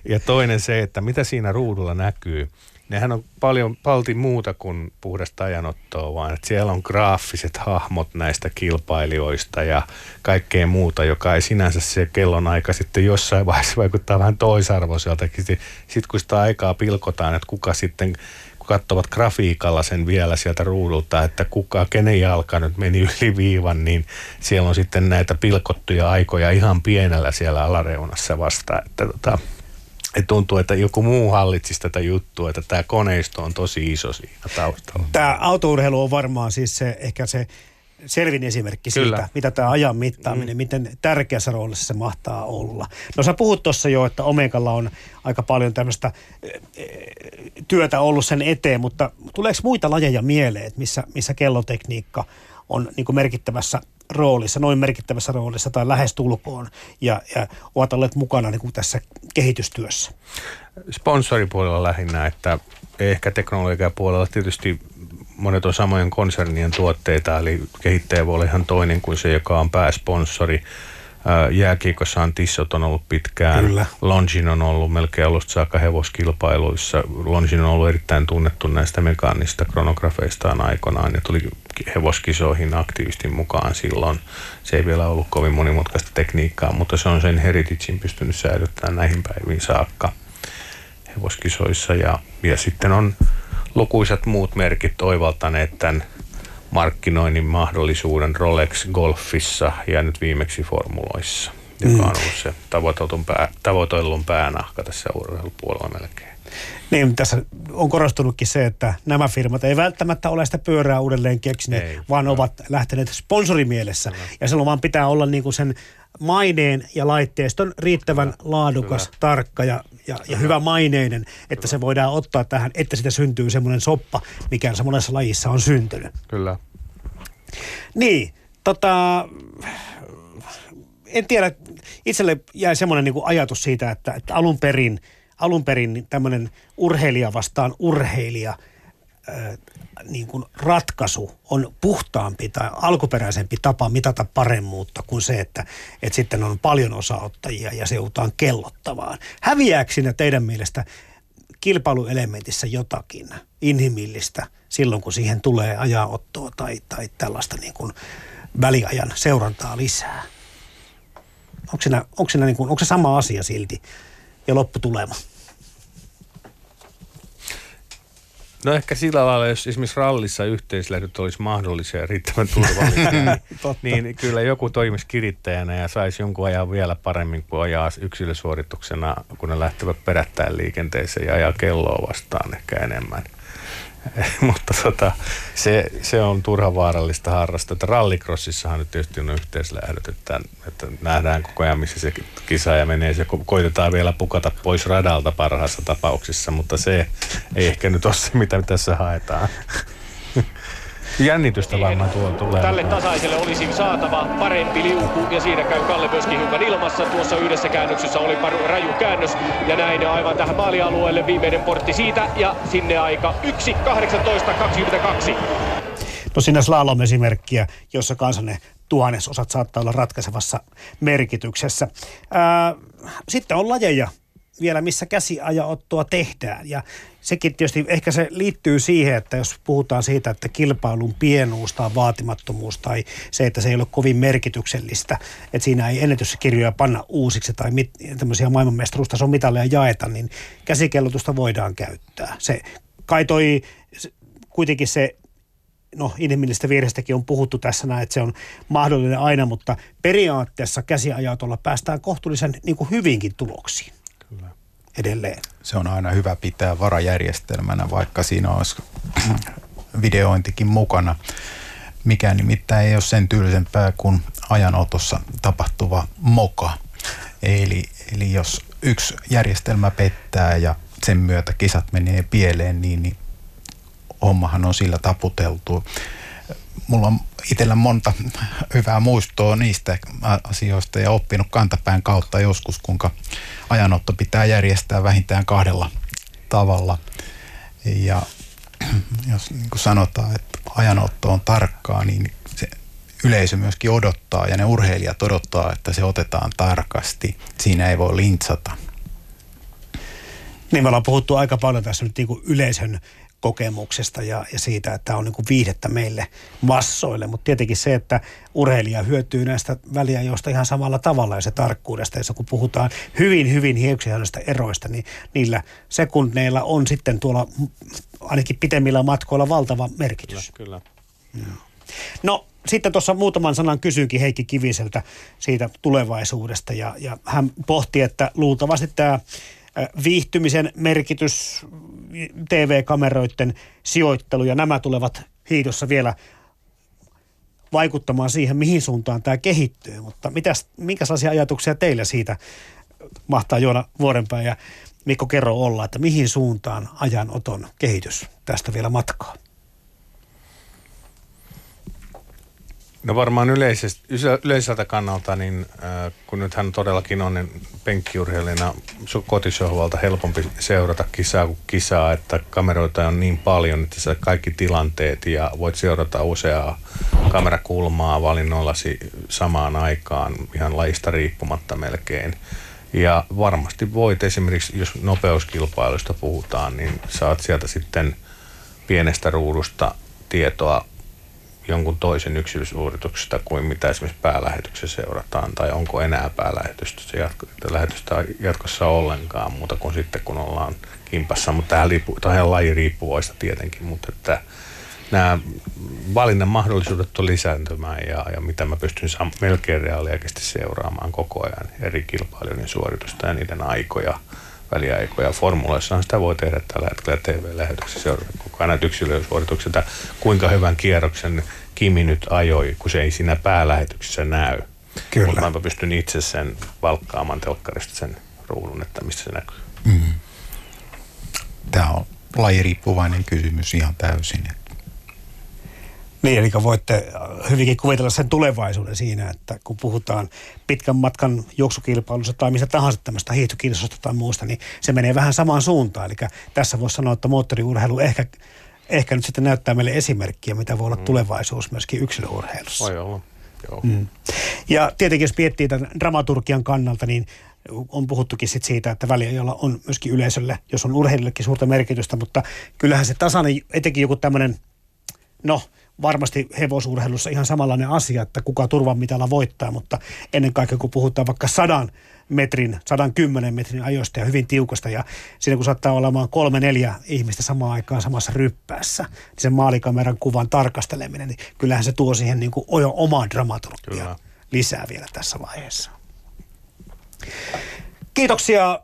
ja toinen se, että mitä siinä ruudulla näkyy. Nehän on paljon palti muuta kuin puhdasta ajanottoa, vaan että siellä on graafiset hahmot näistä kilpailijoista ja kaikkea muuta, joka ei sinänsä se kellon aika sitten jossain vaiheessa vaikuttaa vähän toisarvoiselta. Sitten kun sitä aikaa pilkotaan, että kuka sitten katsovat grafiikalla sen vielä sieltä ruudulta, että kuka, kenen jalka nyt meni yli viivan, niin siellä on sitten näitä pilkottuja aikoja ihan pienellä siellä alareunassa vasta. Että tota, et tuntuu, että joku muu hallitsisi tätä juttua, että tämä koneisto on tosi iso siinä taustalla. Tämä autourheilu on varmaan siis se, ehkä se selvin esimerkki Kyllä. siitä, mitä tämä ajan mittaaminen, mm. miten tärkeässä roolissa se mahtaa olla. No sä puhut tuossa jo, että Omegalla on aika paljon tämmöistä työtä ollut sen eteen, mutta tuleeko muita lajeja mieleen, että missä, missä kellotekniikka on niin kuin merkittävässä roolissa, noin merkittävässä roolissa tai lähestulkoon ja, ja ovat olleet mukana niin kuin tässä kehitystyössä? Sponsoripuolella lähinnä, että ehkä teknologiapuolella tietysti monet on samojen konsernien tuotteita, eli kehittäjä voi olla ihan toinen kuin se, joka on pääsponsori. Jääkiekossahan Tissot on ollut pitkään. Kyllä. Longin on ollut melkein alusta saakka hevoskilpailuissa. Longin on ollut erittäin tunnettu näistä mekaanista kronografeistaan aikanaan ja tuli hevoskisoihin aktiivisesti mukaan silloin. Se ei vielä ollut kovin monimutkaista tekniikkaa, mutta se on sen heritagein pystynyt säilyttämään näihin päiviin saakka hevoskisoissa. Ja, ja sitten on lukuisat muut merkit oivaltaneet tämän markkinoinnin mahdollisuuden Rolex Golfissa ja nyt viimeksi formuloissa, joka mm. on ollut se tavoitellun, pää, tavoitellun päänahka tässä urheilupuolella melkein. Niin, tässä on korostunutkin se, että nämä firmat ei välttämättä ole sitä pyörää uudelleen keksineet, ei, vaan no. ovat lähteneet sponsorimielessä. No. Ja silloin vaan pitää olla niinku sen maineen ja laitteiston riittävän Kyllä. laadukas, Kyllä. tarkka ja, ja, ja hyvä maineinen, että Kyllä. se voidaan ottaa tähän, että sitä syntyy semmoinen soppa, mikä se monessa lajissa on syntynyt. Kyllä. Niin, tota, en tiedä, itselle jäi semmoinen niin ajatus siitä, että, että alun perin, alun perin tämmöinen urheilija vastaan urheilija – niin kuin ratkaisu on puhtaampi tai alkuperäisempi tapa mitata paremmuutta kuin se, että, että sitten on paljon osaottajia ja se joudutaan kellottavaan. Häviääkö siinä teidän mielestä kilpailuelementissä jotakin inhimillistä silloin, kun siihen tulee ajanottoa tai, tai tällaista niin kuin väliajan seurantaa lisää? Onko, siinä, onko, siinä niin kuin, onko se sama asia silti ja lopputulema? No ehkä sillä lailla, jos esimerkiksi rallissa yhteislähdöt olisi mahdollisia ja riittävän turvallisia, [LAUGHS] niin, niin kyllä joku toimisi kirittäjänä ja saisi jonkun ajan vielä paremmin kuin ajaa yksilösuorituksena, kun ne lähtevät perättäen liikenteeseen ja ajaa kelloa vastaan ehkä enemmän. [LAUGHS] mutta tota, se, se, on turha vaarallista harrasta. Että rallycrossissahan nyt tietysti on yhteislähdöt, että, että nähdään koko ajan, missä se kisa ja menee. Se koitetaan vielä pukata pois radalta parhaassa tapauksissa, mutta se ei ehkä nyt ole se, mitä tässä haetaan. Jännitystä varmaan tuo tulee. Tälle tasaiselle olisi saatava parempi liuku ja siinä käy Kalle myöskin hiukan ilmassa. Tuossa yhdessä käännöksessä oli paru, raju käännös ja näin aivan tähän maalialueelle viimeinen portti siitä ja sinne aika 1.18.22. No siinä slalom-esimerkkiä, jossa kansanne tuhannesosat saattaa olla ratkaisevassa merkityksessä. Ää, sitten on lajeja, vielä, missä käsiajaottoa tehdään. Ja sekin tietysti ehkä se liittyy siihen, että jos puhutaan siitä, että kilpailun pienuus tai vaatimattomuus tai se, että se ei ole kovin merkityksellistä, että siinä ei ennätyskirjoja panna uusiksi tai mit, tämmöisiä maailmanmestaruustason mitalleja jaeta, niin käsikellotusta voidaan käyttää. Se kai toi kuitenkin se no inhimillistä virheestäkin on puhuttu tässä näin, että se on mahdollinen aina, mutta periaatteessa käsiajatolla päästään kohtuullisen niin kuin hyvinkin tuloksiin edelleen. Se on aina hyvä pitää varajärjestelmänä, vaikka siinä olisi videointikin mukana. Mikä nimittäin ei ole sen tyylisempää kuin ajanotossa tapahtuva moka. Eli, eli jos yksi järjestelmä pettää ja sen myötä kisat menee pieleen, niin, niin hommahan on sillä taputeltu. Mulla on itsellä monta hyvää muistoa niistä asioista ja oppinut kantapään kautta joskus, kuinka ajanotto pitää järjestää vähintään kahdella tavalla. Ja jos niin kuin sanotaan, että ajanotto on tarkkaa, niin se yleisö myöskin odottaa ja ne urheilijat odottaa, että se otetaan tarkasti. Siinä ei voi lintsata. Niin me ollaan puhuttu aika paljon tässä nyt niin kuin yleisön kokemuksesta ja, ja siitä, että tämä on niin kuin viihdettä meille massoille. Mutta tietenkin se, että urheilija hyötyy näistä väliajoista ihan samalla tavalla ja se tarkkuudesta. Ja kun puhutaan hyvin, hyvin hiuksihannoista eroista, niin niillä sekunneilla on sitten tuolla ainakin pitemmillä matkoilla valtava merkitys. Kyllä. kyllä. No sitten tuossa muutaman sanan kysyinkin Heikki Kiviseltä siitä tulevaisuudesta ja, ja hän pohti, että luultavasti tämä viihtymisen merkitys, TV-kameroiden sijoittelu ja nämä tulevat hiidossa vielä vaikuttamaan siihen, mihin suuntaan tämä kehittyy. Mutta mitäs, minkälaisia ajatuksia teillä siitä mahtaa Joona Vuorenpää ja Mikko Kerro olla, että mihin suuntaan ajanoton kehitys tästä vielä matkaa? No varmaan yleiseltä kannalta, niin äh, kun nyt hän todellakin on niin penkkiurheilijana kotisohvalta helpompi seurata kisaa kuin kisaa, että kameroita on niin paljon, että sä kaikki tilanteet ja voit seurata useaa kamerakulmaa valinnollasi samaan aikaan ihan lajista riippumatta melkein. Ja varmasti voit esimerkiksi, jos nopeuskilpailusta puhutaan, niin saat sieltä sitten pienestä ruudusta tietoa jonkun toisen yksilösuorituksesta kuin mitä esimerkiksi päälähetyksessä seurataan, tai onko enää päälähetystä jatko, lähetystä jatkossa ollenkaan muuta kuin sitten kun ollaan kimpassa, mutta tähän, liippu, tähän laji riippuvaista tietenkin, mutta että nämä valinnan mahdollisuudet on lisääntymään ja, ja mitä mä pystyn sam- melkein reaaliaikaisesti seuraamaan koko ajan eri kilpailijoiden suoritusta ja niiden aikoja, väliaikoja. Formuloissahan sitä voi tehdä tällä hetkellä TV-lähetyksessä seurata koko ajan näitä yksilösuorituksia, kuinka hyvän kierroksen Kimi nyt ajoi, kun se ei siinä päälähetyksessä näy. Kyllä. Mutta mä pystyn itse sen valkkaamaan telkkarista sen ruudun, että missä se näkyy. Mm. Tämä on lajiriippuvainen kysymys ihan täysin. Niin, eli voitte hyvinkin kuvitella sen tulevaisuuden siinä, että kun puhutaan pitkän matkan juoksukilpailusta tai mistä tahansa tämmöistä hiihtokilpailusta tai muusta, niin se menee vähän samaan suuntaan. Eli tässä voisi sanoa, että moottoriurheilu ehkä, ehkä nyt sitten näyttää meille esimerkkiä, mitä voi olla mm. tulevaisuus myöskin yksilöurheilussa. Voi olla, joo. Mm. Ja tietenkin jos miettii tämän dramaturgian kannalta, niin on puhuttukin sit siitä, että väliajalla on myöskin yleisölle, jos on urheilijallekin suurta merkitystä, mutta kyllähän se tasainen, etenkin joku tämmöinen, no – varmasti hevosurheilussa ihan samanlainen asia, että kuka turvamitalla voittaa, mutta ennen kaikkea kun puhutaan vaikka sadan metrin, 110 metrin ajoista ja hyvin tiukasta ja siinä kun saattaa olemaan kolme neljä ihmistä samaan aikaan samassa ryppäässä, niin sen maalikameran kuvan tarkasteleminen, niin kyllähän se tuo siihen niin kuin omaa dramaturgia lisää vielä tässä vaiheessa. Kiitoksia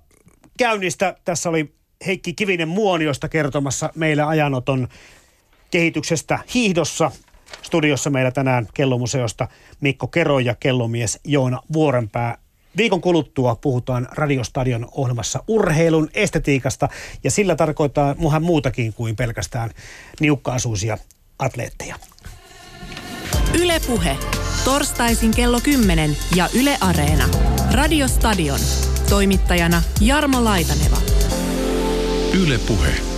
käynnistä. Tässä oli Heikki Kivinen Muoniosta kertomassa meille ajanoton kehityksestä hiihdossa. Studiossa meillä tänään kellomuseosta Mikko Kero ja kellomies Joona Vuorenpää. Viikon kuluttua puhutaan Radiostadion ohjelmassa urheilun estetiikasta ja sillä tarkoittaa muhan muutakin kuin pelkästään niukkaasuisia atleetteja. Ylepuhe torstaisin kello 10 ja Yle Areena. Radiostadion. Toimittajana Jarmo Laitaneva. Ylepuhe.